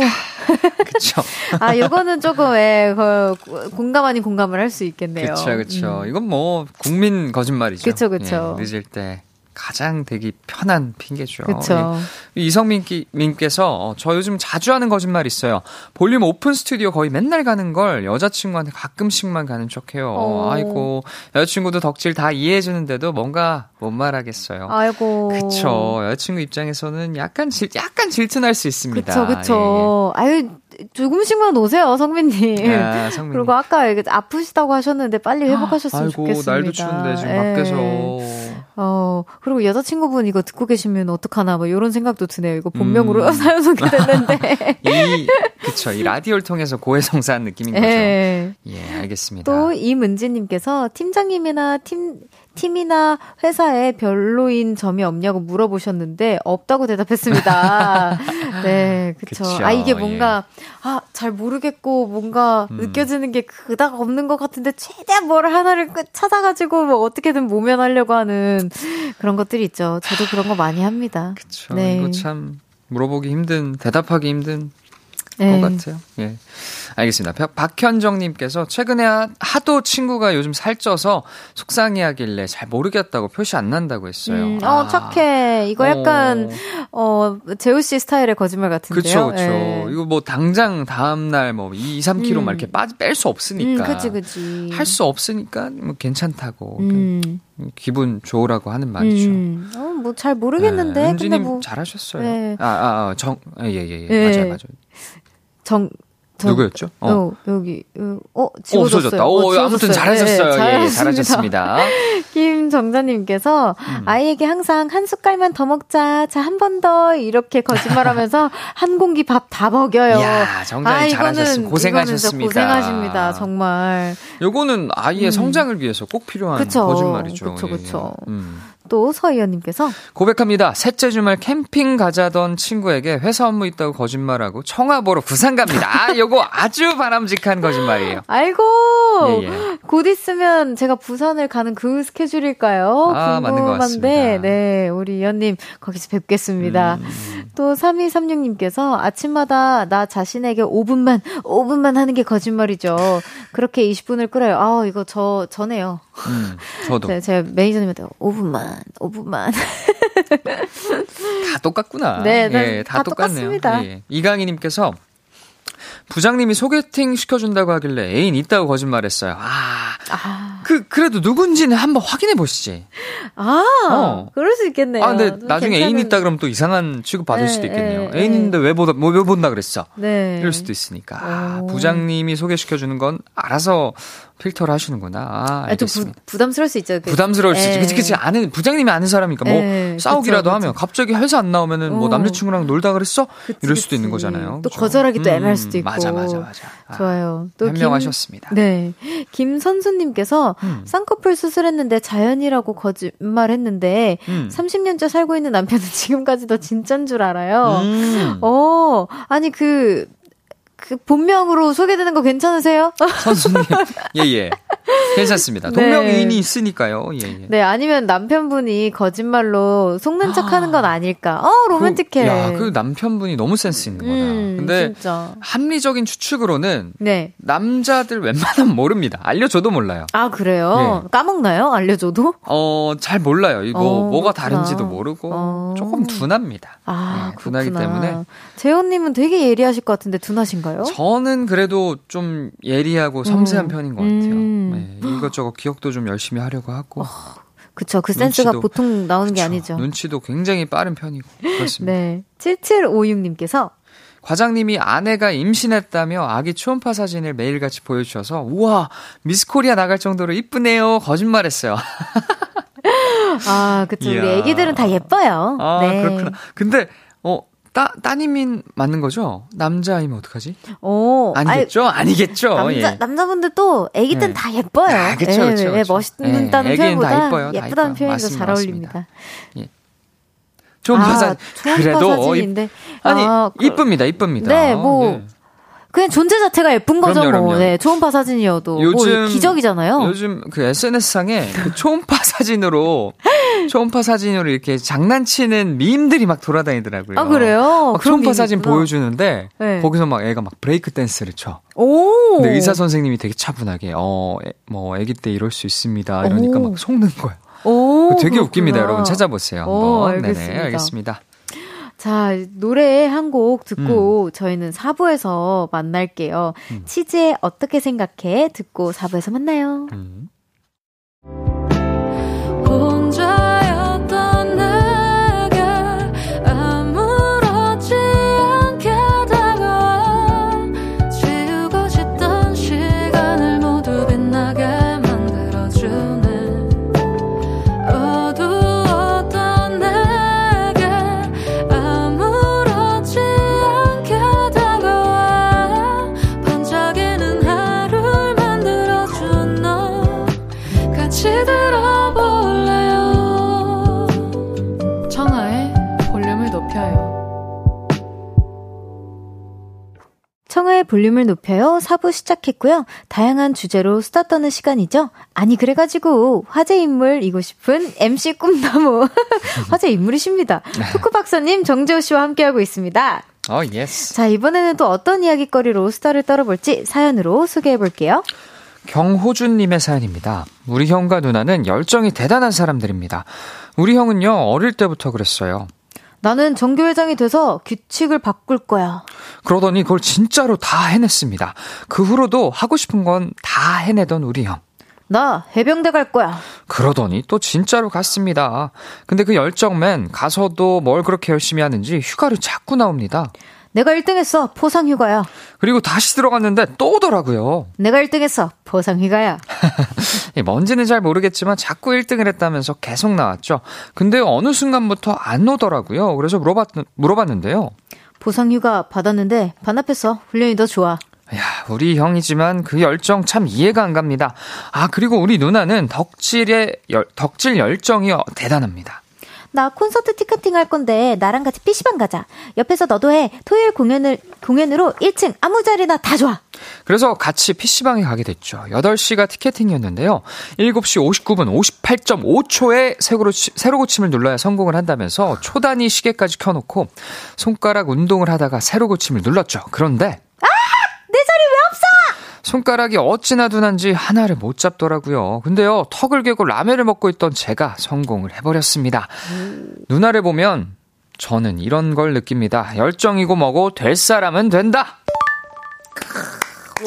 그쵸. 아, 요거는 조금, 예, 그, 공감 아닌 공감을 할 수 있겠네요. 그쵸, 그쵸. 음. 이건 뭐, 국민 거짓말이죠. 그쵸, 그쵸. 예, 늦을 때. 가장 되기 편한 핑계죠. 그렇죠. 이성민께서 어, 저 요즘 자주 하는 거짓말 있어요. 볼륨 오픈 스튜디오 거의 맨날 가는 걸 여자친구한테 가끔씩만 가는 척해요. 어. 아이고 여자친구도 덕질 다 이해해주는데도 뭔가 못 말하겠어요. 아이고. 그쵸. 여자친구 입장에서는 약간 질 약간 질투날 수 있습니다. 그쵸, 그쵸. 예. 아유 조금씩만 오세요, 성민님. 아, 성민님. 그리고 아까 아프시다고 하셨는데 빨리 회복하셨으면 아이고, 좋겠습니다. 날도 추운데 지금 밖에서. 예. 어, 그리고 여자친구분 이거 듣고 계시면 어떡하나, 뭐, 이런 생각도 드네요. 이거 본명으로 음. 사연 소개됐는데. 이, 그쵸. 이 라디오를 통해서 고해성사한 느낌인 거죠. 예, 예 알겠습니다. 또 이문지님께서 팀장님이나 팀, 팀이나 회사에 별로인 점이 없냐고 물어보셨는데 없다고 대답했습니다. 네, 그쵸. 그쵸. 아 이게 뭔가 예. 아잘 모르겠고 뭔가 음. 느껴지는 게 그닥 없는 것 같은데 최대한 뭘 하나를 찾아가지고 뭐 어떻게든 모면하려고 하는 그런 것들이 있죠. 저도 그런 거 많이 합니다. 그쵸. 네. 이거 참 물어보기 힘든 대답하기 힘든 네. 것 같아요. 예. 알겠습니다. 박현정님께서 최근에 하도 친구가 요즘 살쪄서 속상해하길래 잘 모르겠다고 표시 안 난다고 했어요. 음, 어, 아. 착해. 이거 약간, 어, 어 재우 씨 스타일의 거짓말 같은데요. 그쵸, 그쵸. 네. 이거 뭐 당장 다음 날 뭐 2, 3kg 음. 막 이렇게 빠, 뺄수 없으니까. 음, 그치, 그치. 할 수 없으니까 뭐 괜찮다고. 음. 기분 좋으라고 하는 말이죠. 음. 어, 뭐 잘 모르겠는데. 네, 근데 뭐. 잘하셨어요. 네. 아, 아, 아, 정, 예, 예, 예. 네. 맞아요, 맞아요. 정, 저, 누구였죠? 어, 어 여기 어 지워졌어요. 어, 어, 아무튼 잘하셨어요. 네, 예, 잘하셨습니다. 김정자님께서 음. 아이에게 항상 한 숟갈만 더 먹자, 자 한 번 더 이렇게 거짓말하면서 한 공기 밥 다 먹여요. 야, 정자님 아, 잘하셨습니다. 고생하셨습니다. 고생하십니다. 정말. 요거는 아이의 음. 성장을 위해서 꼭 필요한 그쵸, 거짓말이죠. 그렇죠, 그렇죠. 음. 또 서희연님께서 고백합니다. 셋째 주말 캠핑 가자던 친구에게 회사 업무 있다고 거짓말하고 청아 보러 부산 갑니다. 아, 요거 아주 바람직한 거짓말이에요. 아이고 예, 예. 곧 있으면 제가 부산을 가는 그 스케줄일까요? 아, 맞는 것 같습니다. 네, 우리 연님 거기서 뵙겠습니다. 음. 또 3236님께서 아침마다 나 자신에게 5분만 5분만 하는 게 거짓말이죠. 그렇게 20분을 끌어요. 아, 이거 저 전에요. 음, 저도. 네, 제가 매니저님한테 5분만, 5분만. 다 똑같구나. 네, 네 예, 다, 다 똑같네요. 예. 이강희님께서 부장님이 소개팅 시켜준다고 하길래 애인 있다고 거짓말했어요. 아, 아. 그 그래도 누군지는 한번 확인해 보시지. 아, 어. 그럴 수 있겠네요. 아, 근데 나중에 괜찮은... 애인 있다 그러면 또 이상한 취급 받을 네, 수도 있겠네요. 네, 애인 있는데 왜 보다 뭐, 왜 본다 그랬어? 네. 이럴 수도 있으니까. 아, 부장님이 소개시켜 주는 건 알아서 필터를 하시는구나. 아, 알겠습니다. 부, 부담스러울 수 있죠. 그, 부담스러울 수 있지. 그치, 그치. 아는, 부장님이 아는 사람이니까 뭐에 싸우기라도 그쵸, 하면 그쵸. 갑자기 회사 안 나오면은 뭐 어. 뭐 남자친구랑 놀다 그랬어? 그치, 이럴 수도 있는 거잖아요. 또 그쵸? 거절하기 또 애매할 음, 수도 있고. 맞아, 맞아, 맞아. 아, 좋아요. 또 현명하셨습니다. 김, 네. 김선수님께서 음. 쌍꺼풀 수술했는데 자연이라고 거짓말 했는데 음. 30년째 살고 있는 남편은 지금까지도 진짠 줄 알아요. 음. 어, 아니 그, 그 본명으로 소개되는 거 괜찮으세요? 선수님. 예, 예. 괜찮습니다. 동명이인이 네. 있으니까요. 예, 예. 네, 아니면 남편분이 거짓말로 속는 척 하는 건 아닐까. 어, 로맨틱해. 그, 야, 그 남편분이 너무 센스 있는 거다. 음, 근데 진짜. 합리적인 추측으로는 네. 남자들 웬만하면 모릅니다. 알려줘도 몰라요. 아, 그래요? 예. 까먹나요? 알려줘도? 어, 잘 몰라요. 이거 어, 뭐가 그렇구나. 다른지도 모르고 어. 조금 둔합니다. 아, 네, 둔하기 때문에. 재호님은 되게 예리하실 것 같은데 둔하신가요? 저는 그래도 좀 예리하고 섬세한 음. 편인 것 같아요. 음. 네, 이것저것 기억도 좀 열심히 하려고 하고. 어, 그쵸. 그 센스가 보통 나오는 그쵸. 게 아니죠. 눈치도 굉장히 빠른 편이고. 그렇습니다. 네. 7756님께서 과장님이 아내가 임신했다며 아기 초음파 사진을 매일같이 보여주셔서 우와 미스 코리아 나갈 정도로 이쁘네요 거짓말했어요. 아 그쵸 우리 애기들은 다 예뻐요. 아 네. 그렇구나. 근데 어 따, 따님이 맞는 거죠? 남자이면 어떡하지? 오, 아니겠죠? 아니, 겠죠 남자, 예. 남자분들 또 애기들은 네. 다 예뻐요. 아, 그쵸, 예, 그쵸, 예, 그쵸. 멋있다는 예, 표현보다 예뻐요. 예쁘다는 표현이 더 잘 어울립니다. 예. 좀 아, 사 그래도 사진인데. 아니 아, 그, 이쁩니다, 이쁩니다. 네, 뭐 네. 그냥 존재 자체가 예쁜 거죠, 그럼요, 뭐. 그럼요. 네, 초음파 사진이어도. 뭐 요즘, 뭐 기적이잖아요. 요즘 그 SNS상에 그 초음파 사진으로, 초음파 사진으로 이렇게 장난치는 밈들이 막 돌아다니더라고요. 아, 그래요? 막 초음파 사진 있구나. 보여주는데, 네. 거기서 막 애가 막 브레이크 댄스를 쳐. 오! 근데 의사 선생님이 되게 차분하게, 어, 뭐, 애기 때 이럴 수 있습니다. 이러니까 오. 막 속는 거예요. 오, 되게 그렇구나. 웃깁니다, 여러분. 찾아보세요. 한번. 오, 알겠습니다. 네네, 알겠습니다. 자, 노래 한 곡 듣고 음. 저희는 4부에서 만날게요. 음. 치즈에 어떻게 생각해? 듣고 4부에서 만나요. 음. 볼륨을 높여요. 4부 시작했고요. 다양한 주제로 수다 떠는 시간이죠. 아니, 그래가지고, 화제 인물이고 싶은 MC 꿈나무. 화제 인물이십니다. 토크 박사님, 정재호 씨와 함께하고 있습니다. 어, oh, yes. 자, 이번에는 또 어떤 이야기거리로 수다를 떨어볼지 사연으로 소개해 볼게요. 경호준님의 사연입니다. 우리 형과 누나는 열정이 대단한 사람들입니다. 우리 형은요, 어릴 때부터 그랬어요. 나는 정교회장이 돼서 규칙을 바꿀 거야. 그러더니 그걸 진짜로 다 해냈습니다. 그 후로도 하고 싶은 건 다 해내던 우리 형. 나 해병대 갈 거야. 그러더니 또 진짜로 갔습니다. 근데 그 열정맨 가서도 뭘 그렇게 열심히 하는지 휴가를 자꾸 나옵니다. 내가 1등 했어. 포상 휴가야. 그리고 다시 들어갔는데 또 오더라고요. 내가 1등 했어. 포상 휴가야. 뭔지는 잘 모르겠지만 자꾸 1등을 했다면서 계속 나왔죠. 근데 어느 순간부터 안 오더라고요. 그래서 물어봤, 물어봤는데요. 보상 휴가 받았는데 반납했어. 훈련이 더 좋아. 야, 우리 형이지만 그 열정 참 이해가 안 갑니다. 아, 그리고 우리 누나는 덕질의, 열, 덕질 열정이 대단합니다. 나 콘서트 티켓팅 할 건데 나랑 같이 PC방 가자. 옆에서 너도 해. 토요일 공연을 공연으로 1층 아무 자리나 다 좋아. 그래서 같이 PC방에 가게 됐죠. 8시가 티켓팅이었는데요. 7시 59분 58.5초에 새로, 새로 고침을 눌러야 성공을 한다면서 초단위 시계까지 켜놓고 손가락 운동을 하다가 새로 고침을 눌렀죠. 그런데? 손가락이 어찌나 둔한지 하나를 못 잡더라고요. 근데요, 턱을 개고 라면을 먹고 있던 제가 성공을 해버렸습니다. 음. 누나를 보면 저는 이런 걸 느낍니다. 열정이고 뭐고 될 사람은 된다!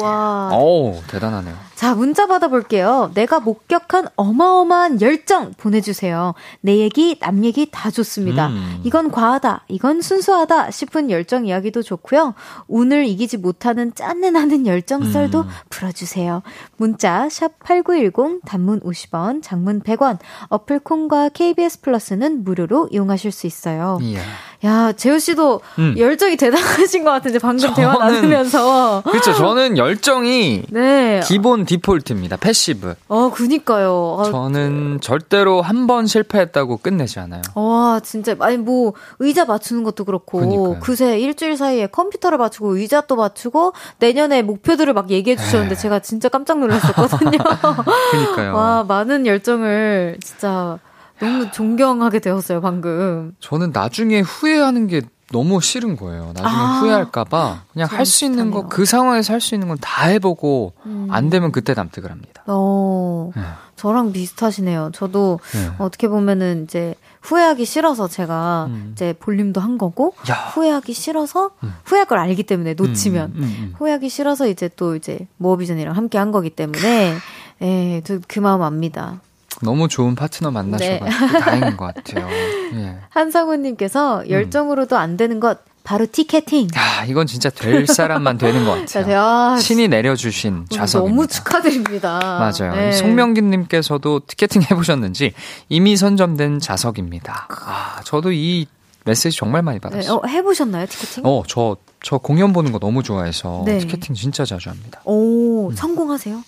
와. 오, 대단하네요. 자, 문자 받아볼게요. 내가 목격한 어마어마한 열정 보내주세요. 내 얘기, 남 얘기 다 좋습니다. 음. 이건 과하다, 이건 순수하다 싶은 열정 이야기도 좋고요. 운을 이기지 못하는 짠내나는 열정 썰도 음. 풀어주세요. 문자 샵8910 단문 50원, 장문 100원, 어플 콩과 KBS 플러스는 무료로 이용하실 수 있어요. 이야. 야, 재호 씨도 음. 열정이 대단하신 것 같은데 방금 저는, 대화 나누면서. 그렇죠. 저는 열정이 네. 기본 디폴트입니다. passive. 어, 그니까요. 아, 저는 절대로 한 번 실패했다고 끝내지 않아요. 와, 진짜 아니 뭐 의자 맞추는 것도 그렇고 그러니까요. 그새 일주일 사이에 컴퓨터를 맞추고 의자도 맞추고 내년에 목표들을 막 얘기해 주셨는데 제가 진짜 깜짝 놀랐었거든요. 그니까요. 와, 많은 열정을 진짜 너무 존경하게 되었어요, 방금. 저는 나중에 후회하는 게 너무 싫은 거예요. 나중에 아, 후회할까봐 그냥 할 수 있는 거, 그 상황에서 할 수 있는 건 다 해보고 음. 안 되면 그때 남득을 합니다. 어, 네. 저랑 비슷하시네요. 저도 네. 어떻게 보면은 이제 후회하기 싫어서 제가 음. 이제 볼륨도 한 거고 야. 후회하기 싫어서 음. 후회할 걸 알기 때문에 놓치면 음, 음, 음, 후회하기 싫어서 이제 또 이제 모어비전이랑 함께 한 거기 때문에 예, 그 마음 압니다. 너무 좋은 파트너 만나셔가지고 네. 다행인 것 같아요. 예. 한상우님께서 음. 열정으로도 안 되는 것 바로 티켓팅. 아, 이건 진짜 될 사람만 되는 것 같아요. 아, 신이 내려주신 좌석입니다. 너무 축하드립니다. 맞아요. 네. 송명기님께서도 티켓팅 해보셨는지 이미 선점된 좌석입니다. 아, 저도 이 메시지 정말 많이 받았어요. 네, 어, 해보셨나요, 티켓팅? 어, 저, 저 공연 보는 거 너무 좋아해서 네. 티켓팅 진짜 자주 합니다. 오, 음. 성공하세요?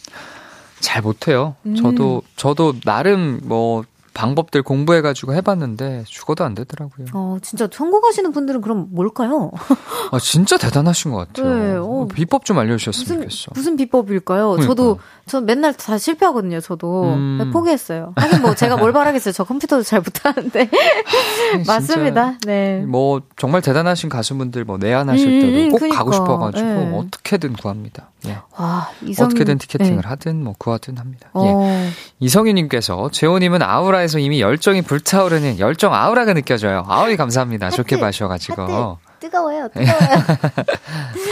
잘 못해요. 음. 저도 저도 나름 뭐 방법들 공부해가지고 해봤는데 죽어도 안 되더라고요. 어, 진짜 성공하시는 분들은 그럼 뭘까요? 아, 진짜 대단하신 것 같아요. 네, 어, 비법 좀 알려주셨으면 좋겠어. 무슨 비법일까요? 그러니까. 저도 저 맨날 다 실패하거든요. 저도 음. 네, 포기했어요. 하긴 뭐 제가 뭘 바라겠어요. 저 컴퓨터도 잘 못하는데 맞습니다. 네. 뭐 정말 대단하신 가수분들 뭐 내한하실 음, 때도 꼭 그러니까. 가고 싶어가지고 네. 어떻게든 구합니다. 예. 와, 이성... 어떻게든 티켓팅을 네. 하든 뭐 구하든 합니다. 어. 예. 이성윤님께서 재호님은 아우라 에서 이미 열정이 불타오르는 열정 아우라가 느껴져요. 아우이 감사합니다. 하트, 좋게 봐셔가지고 하트. 뜨거워요, 뜨거워요.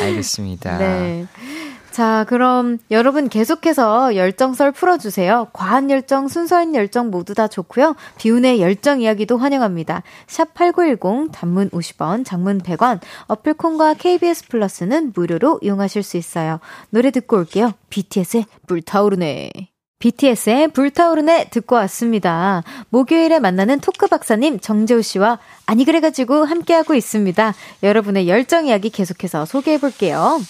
알겠습니다. 네. 자, 그럼 여러분 계속해서 열정설 풀어주세요. 과한 열정, 순수한 열정 모두 다 좋고요. 비운의 열정 이야기도 환영합니다. 샵 8910, 단문 50원, 장문 100원, 어플콘과 KBS 플러스는 무료로 이용하실 수 있어요. 노래 듣고 올게요. BTS의 불타오르네. BTS의 불타오르네 듣고 왔습니다. 목요일에 만나는 토크 박사님 정재우 씨와 아니 그래가지고 함께하고 있습니다. 여러분의 열정 이야기 계속해서 소개해 볼게요.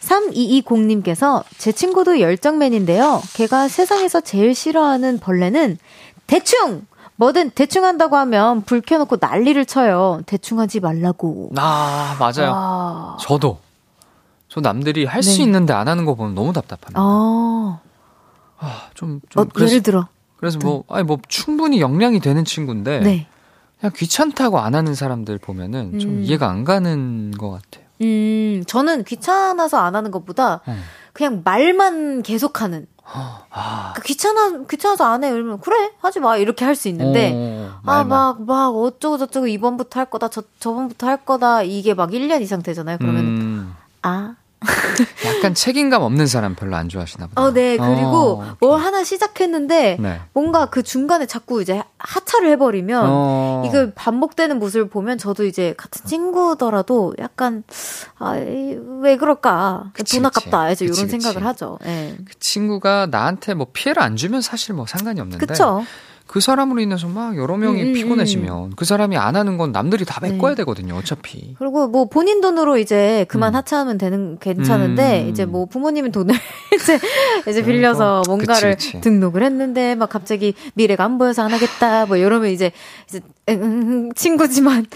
3220님께서 제 친구도 열정맨인데요. 걔가 세상에서 제일 싫어하는 벌레는 대충! 뭐든 대충 한다고 하면 불 켜놓고 난리를 쳐요. 대충 하지 말라고. 아, 맞아요. 아... 저도. 저 남들이 할수 네. 있는데 안 하는 거 보면 너무 답답합니다. 아. 아, 좀, 좀. 어, 그래서, 예를 들어. 그래서 뭐, 아니, 뭐, 충분히 역량이 되는 친구인데. 네. 그냥 귀찮다고 안 하는 사람들 보면은 좀 음. 이해가 안 가는 것 같아요. 음, 저는 귀찮아서 안 하는 것보다 음. 그냥 말만 계속하는. 아. 그 귀찮아, 귀찮아서 안 해. 이러면, 그래, 하지 마. 이렇게 할 수 있는데, 오, 아, 막, 막, 어쩌고 저쩌고 이번부터 할 거다, 저, 저번부터 할 거다. 이게 막 1년 이상 되잖아요. 그러면, 음. 아, 약간 책임감 없는 사람 별로 안 좋아하시나 보다. 어, 네. 그리고 어, 뭘 하나 시작했는데 네. 뭔가 그 중간에 자꾸 이제 하차를 해버리면 어. 이거 반복되는 모습을 보면 저도 이제 같은 친구더라도 약간 아, 왜 그럴까? 그치, 돈 아깝다. 이제 이런 생각을 하죠. 네. 그 친구가 나한테 뭐 피해를 안 주면 사실 뭐 상관이 없는데. 그쵸. 그 사람으로 인해서 막 여러 명이 음, 음 피곤해지면 음. 그 사람이 안 하는 건 남들이 다 메꿔야 네. 되거든요, 어차피. 그리고 뭐 본인 돈으로 이제 그만 음. 하차하면 되는 괜찮은데 음. 이제 뭐 부모님의 돈을 이제 이제 빌려서 뭔가를 그치, 그치. 등록을 했는데 막 갑자기 미래가 안 보여서 안 하겠다 뭐 이러면 이제 이제 친구지만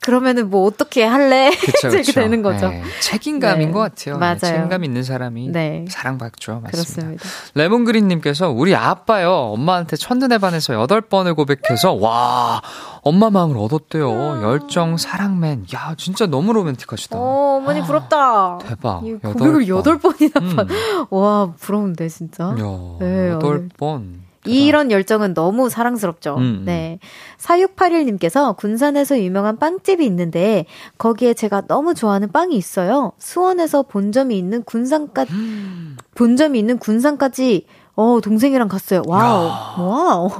그러면은 뭐 어떻게 할래? 그쵸, 이렇게 그쵸. 되는 거죠. 네. 책임감인 네. 것 같아요. 네, 맞아요. 책임감 있는 사람이 네. 사랑받죠. 맞습니다. 그렇습니다. 레몬그린님께서 우리 아빠요 엄마한테 첫눈에 반해서 여덟 번을 고백해서 와 엄마 마음을 얻었대요. 아. 열정 사랑맨. 야 진짜 너무 로맨틱하시다. 어, 어머니 부럽다. 대박. 고백을 여덟 번이나 음. 와 부러운데 진짜. 네, 여덟 번. 이런 열정은 너무 사랑스럽죠. 음, 음. 네. 4681님께서 군산에서 유명한 빵집이 있는데 거기에 제가 너무 좋아하는 빵이 있어요. 수원에서 본점이 있는 군산까지 음. 본점이 있는 군산까지 어, 동생이랑 갔어요. wow. 야. wow.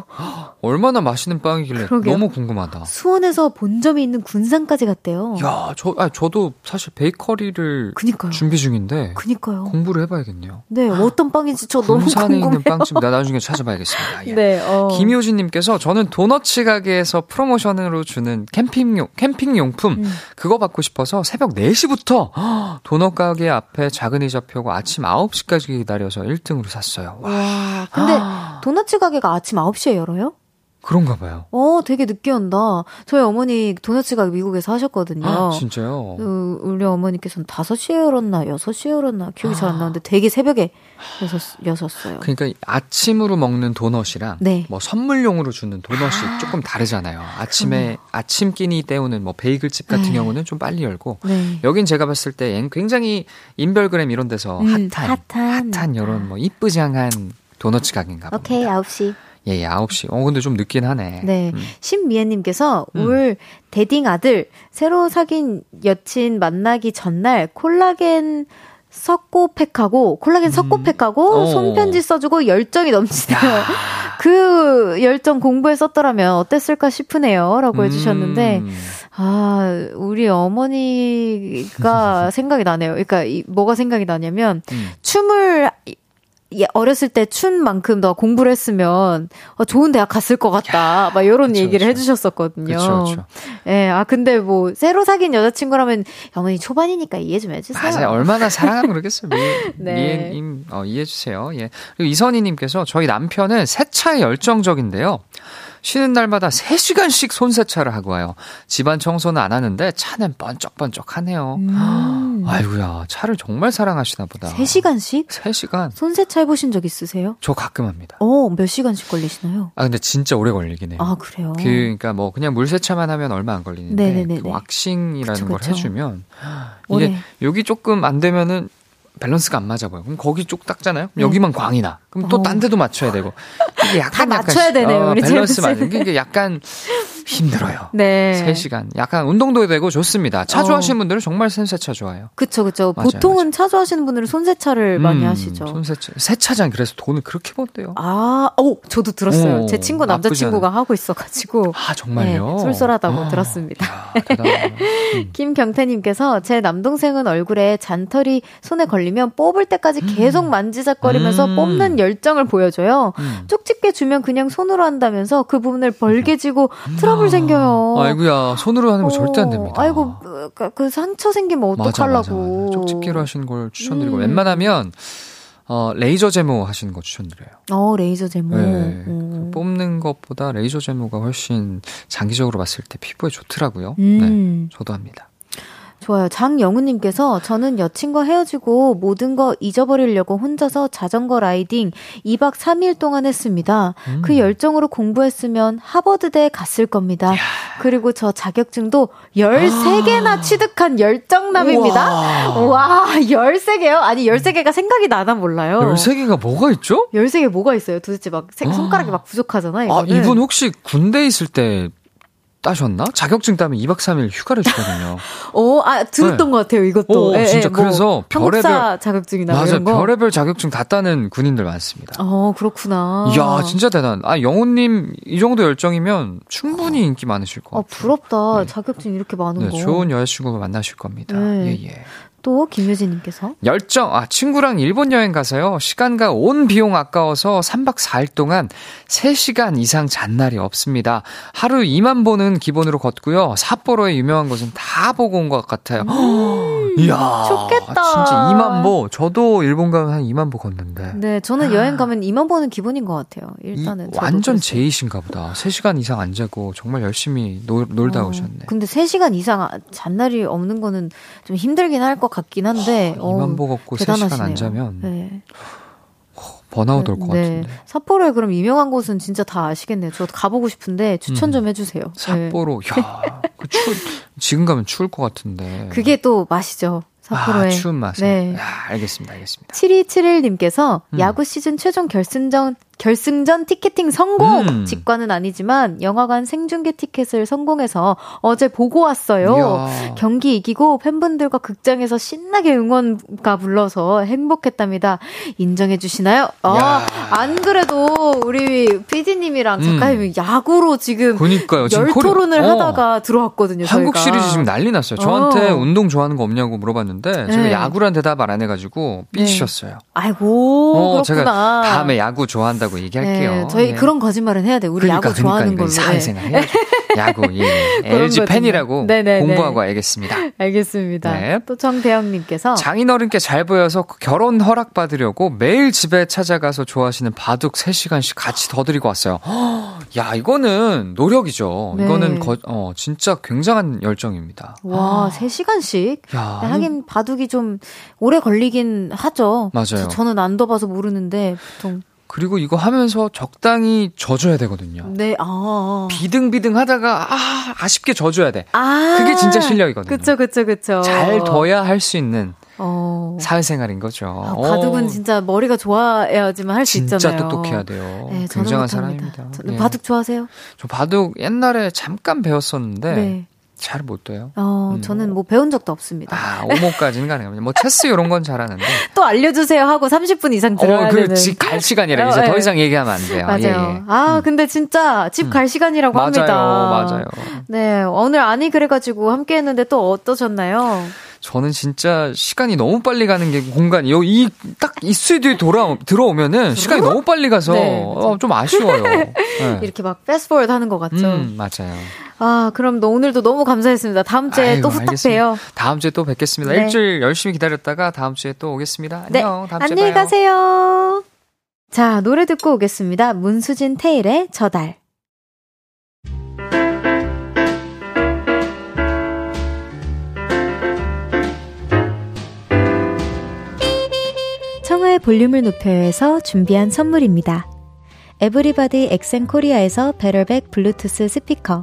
얼마나 맛있는 빵이길래 그러게요. 너무 궁금하다. 수원에서 본점이 있는 군산까지 갔대요. 야, 저, 아, 저도 사실 베이커리를 그니까요. 준비 중인데. 그니까요. 공부를 해봐야겠네요. 네, 어떤 빵인지 저 너무 궁금해요. 군산에 있는 빵집 나 나중에 찾아봐야겠습니다. 예. 네, 어. 김효진님께서 저는 도너츠 가게에서 프로모션으로 주는 캠핑용, 캠핑 용품 음. 그거 받고 싶어서 새벽 4시부터 도넛 가게 앞에 작은이자 펴고 아침 9시까지 기다려서 1등으로 샀어요. 와. 아, 근데 아. 도넛츠 가게가 아침 9시에 열어요? 그런가 봐요. 어, 되게 늦게 온다. 저희 어머니 도넛츠 가게 미국에서 하셨거든요. 아, 진짜요? 그, 우리 어머니께서는 5시에 열었나, 6시에 열었나, 기억이 잘안 나는데 되게 새벽에 여셨, 어요 그러니까 아침으로 먹는 도넛이랑 네. 뭐 선물용으로 주는 도넛이 아. 조금 다르잖아요. 아침에, 그럼. 아침 끼니 때우는 뭐 베이글집 같은 네. 경우는 좀 빨리 열고, 네. 여긴 제가 봤을 때 굉장히 인별그램 이런 데서 음, 핫한, 핫한, 핫한 이런 뭐 이쁘장한 도넛 가게인가 봅니다. 오케이, 9시. 예, 예, 9시. 어, 근데 좀 늦긴 하네. 네. 음. 신미애님께서 음. 올 데딩 아들, 새로 사귄 여친 만나기 전날 콜라겐 석고팩하고, 콜라겐 석고팩하고, 음. 손편지 써주고 열정이 넘치네요. 그 열정 공부에 썼더라면 어땠을까 싶으네요. 라고 해주셨는데, 음. 아, 우리 어머니가 생각이 나네요. 그러니까, 이, 뭐가 생각이 나냐면, 음. 춤을 예, 어렸을 때 춘 만큼 더 공부를 했으면 어, 좋은 대학 갔을 것 같다. 막 이런 그쵸, 얘기를 그쵸. 해주셨었거든요. 그쵸, 예, 아 근데 뭐 새로 사귄 여자친구라면 어머니 초반이니까 이해 좀 해주세요. 맞아요. 얼마나 사랑하면 그러겠어요. 네. 미애님 어, 이해해 주세요. 예. 그리고 이선희님께서 저희 남편은 세차에 열정적인데요. 쉬는 날마다 3시간씩 손세차를 하고 와요. 집안 청소는 안 하는데 차는 번쩍번쩍하네요. 음. 아이고야, 차를 정말 사랑하시나 보다. 3시간씩? 3시간. 손세차 해보신 적 있으세요? 저 가끔 합니다. 어, 몇 시간씩 걸리시나요? 아, 근데 진짜 오래 걸리긴 해요. 아, 그래요? 그, 그러니까 뭐 그냥 물세차만 하면 얼마 안 걸리는데 그 왁싱이라는 그쵸, 걸 그쵸. 해주면 이게 오래. 여기 조금 안 되면은 밸런스가 안 맞아 보여. 그럼 거기 쪽 닦잖아요? 네. 여기만 광이 나. 그럼 또딴 어. 데도 맞춰야 되고. 이게 약간 다 맞춰야 약간, 되네요, 어, 우리 밸런스 맞는 게 약간 힘들어요. 네. 3시간. 약간 운동도 되고 좋습니다. 차 어. 좋아하시는 분들은 정말 손세차 좋아요. 그쵸, 그쵸. 맞아요, 보통은 맞아요. 차 좋아하시는 분들은 손세차를 음, 많이 하시죠. 손세차. 세차장 그래서 돈을 그렇게 번대요. 아, 오, 저도 들었어요. 오, 제 친구 남자친구가 하고 있어가지고. 아, 정말요? 네, 쏠쏠하다고 아, 들었습니다. 야, 음. 김경태님께서 제 남동생은 얼굴에 잔털이 손에 걸리면 뽑을 때까지 계속 음. 만지작거리면서 음. 뽑는 열정을 보여줘요. 음. 쪽집게 주면 그냥 손으로 한다면서 그 부분을 벌게지고 음. 트러블 생겨요. 아이고야, 손으로 하는 거 어, 절대 안 됩니다. 아이고, 그, 그 상처 생기면 어떡하려고. 쪽집게로 하시는 걸 추천드리고, 음. 웬만하면, 어, 레이저 제모 하시는 거 추천드려요. 어, 레이저 제모. 네. 음. 뽑는 것보다 레이저 제모가 훨씬 장기적으로 봤을 때 피부에 좋더라고요. 음. 네. 저도 합니다. 좋아요. 장영우님께서 저는 여친과 헤어지고 모든 거 잊어버리려고 혼자서 자전거 riding 2박 3일 동안 했습니다. 음. 그 열정으로 공부했으면 하버드대 갔을 겁니다. 야. 그리고 저 자격증도 13개나 아. 취득한 열정남입니다. 우와. 와, 13개요? 아니, 13개가 생각이 나나 몰라요. 13개가 뭐가 있죠? 13개 뭐가 있어요? 도대체 막 손가락이 막 부족하잖아. 아, 이분 혹시 군대 있을 때 따셨나? 자격증 따면 2박 3일 휴가를 주거든요. 오, 아, 들었던 네. 것 같아요, 이것도. 오, 예, 진짜 예, 그래서 뭐, 별의별 자격증이나 맞아, 이런 거. 별의별 자격증 다 따는 군인들 많습니다. 어, 그렇구나. 이야, 진짜 대단. 아, 영호님 이 정도 열정이면 충분히 인기 많으실 것 아, 같아요. 아, 부럽다. 네. 자격증 이렇게 많은 네, 거. 좋은 여자친구 만나실 겁니다. 네. 예, 예. 또 김효진님께서? 열정. 아 친구랑 일본 여행 가서요. 시간과 온 비용 아까워서 3박 4일 동안 3시간 이상 잔 날이 없습니다. 하루 2만 보는 기본으로 걷고요. 삿포로의 유명한 곳은 다 보고 온 것 같아요. 음, 이야 좋겠다. 진짜 2만 보. 저도 일본 가면 한 2만 보 걷는데. 네 저는 여행 가면 2만 보는 기본인 것 같아요. 일단은 완전 제이신가 보다. 3시간 이상 안 자고 정말 열심히 놀, 놀다 어, 오셨네. 근데 3시간 이상 잔 날이 없는 거는 좀 힘들긴 할 것 같긴 한데. 어, 2만 보 걷고 3시간 안 자면. 네. 번아웃 올것 네. 같은데. 삿포로에 그럼 유명한 곳은 진짜 다 아시겠네요. 저도 가보고 싶은데 추천 음. 좀 해주세요. 삿포로, 네. 야, 그 추, 지금 가면 추울 것 같은데. 그게 또 맛이죠. 삿포로에. 아, 추운 맛에. 네. 야, 알겠습니다, 알겠습니다. 7271님께서 음. 야구 시즌 최종 결승전 결승전 티켓팅 성공! 음. 직관은 아니지만 영화관 생중계 티켓을 성공해서 어제 보고 왔어요. 이야. 경기 이기고 팬분들과 극장에서 신나게 응원가 불러서 행복했답니다. 인정해 주시나요? 아, 안 그래도 우리 PD님이랑 음. 작가님이 음. 야구로 지금 그러니까요. 열 토론을 어. 하다가 들어왔거든요. 한국 저희가. 시리즈 지금 난리 났어요. 저한테 어. 운동 좋아하는 거 없냐고 물어봤는데 네. 제가 야구란 대답을 안 해가지고 삐지셨어요. 네. 아이고 어, 그렇구나. 제가 다음에 야구 좋아한다고 한다고 얘기할게요. 네, 저희 네. 그런 거짓말은 해야 돼. 우리 그러니까, 야구 좋아하는 그러니까, 걸로. 사회생활 네. 해야죠. 야구, 예. LG 팬이라고 네네네. 공부하고 알겠습니다. 알겠습니다. 네. 또 정대영님께서 장인어른께 잘 보여서 결혼 허락 받으려고 매일 집에 찾아가서 좋아하시는 바둑 3시간씩 같이 더 드리고 왔어요. 야, 이거는 노력이죠. 네. 이거는 거, 어, 진짜 굉장한 열정입니다. 와, 아. 3시간씩? 야, 하긴 바둑이 좀 오래 걸리긴 하죠. 맞아요. 저, 는안 둬봐서 모르는데 보통 그리고 이거 하면서 적당히 져줘야 되거든요. 네, 아. 비등비등 하다가, 아, 아쉽게 져줘야 돼. 아. 그게 진짜 실력이거든요. 그쵸, 그쵸, 그쵸. 잘 둬야 할 수 있는. 어. 사회생활인 거죠. 아, 바둑은 어. 진짜 머리가 좋아야지만 할 수 있잖아요. 진짜 똑똑해야 돼요. 네, 굉장한 사람입니다. 네. 바둑 좋아하세요? 저 바둑 옛날에 잠깐 배웠었는데 네. 잘 못 돼요. 어, 음. 저는 뭐 배운 적도 없습니다. 아, 오모까지는 가능합니다. 뭐 체스 이런 건 잘하는데. 또 알려주세요 하고 30분 이상 들어야 어, 그 되는. 집갈 시간이라 이제 어, 더 네. 이상 얘기하면 안 돼요. 맞아요. 예, 예. 아, 음. 근데 진짜 집갈 음. 시간이라고 맞아요, 합니다. 맞아요. 네, 오늘 아니 그래가지고 함께 했는데 또 어떠셨나요? 저는 진짜 시간이 너무 빨리 가는 게 공간이요. 이딱 이 스튜디오에 돌아 들어오면은 시간이 너무 빨리 가서 네, 어, 좀 아쉬워요. 네. 이렇게 막 패스포워드 하는 것 같죠. 음, 맞아요. 아, 그럼 너 오늘도 너무 감사했습니다. 다음 주에 아이고, 또 후딱 봬요. 다음 주에 또 뵙겠습니다. 네. 일주일 열심히 기다렸다가 다음 주에 또 오겠습니다. 네. 안녕. 다음 주에 안녕히 봐요. 가세요. 자, 노래 듣고 오겠습니다. 문수진 테일의 저달. 청하의 볼륨을 높여서 준비한 선물입니다. 에브리바디 엑센 코리아에서 베럴백 블루투스 스피커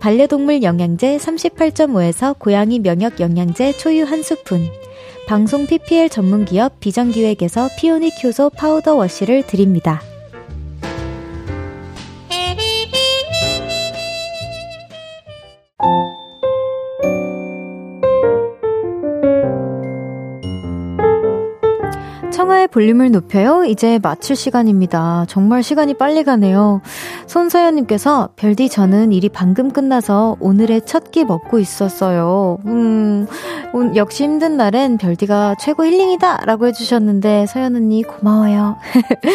반려동물 영양제 38.5에서 고양이 면역 영양제 초유 한 스푼, 방송 PPL 전문기업 비전기획에서 피오닉 효소 파우더 wash를 드립니다. 청하의 볼륨을 높여요. 이제 마칠 시간입니다. 정말 시간이 빨리 가네요. 손서연님께서 별디 저는 일이 방금 끝나서 오늘의 첫 끼 먹고 있었어요. 음, 역시 힘든 날엔 별디가 최고 힐링이다! 라고 해주셨는데 서연 언니 고마워요.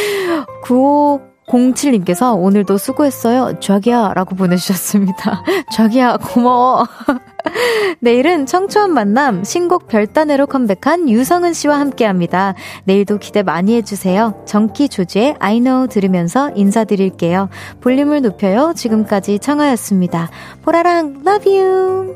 95 07님께서 오늘도 수고했어요. 자기야 라고 보내주셨습니다. 자기야 고마워. 내일은 청초한 만남 신곡 별단으로 컴백한 유성은 씨와 함께 합니다. 내일도 기대 많이 해주세요. 정키 조지의 I know 들으면서 인사드릴게요. 볼륨을 높여요. 지금까지 청하였습니다. 보라랑 love you.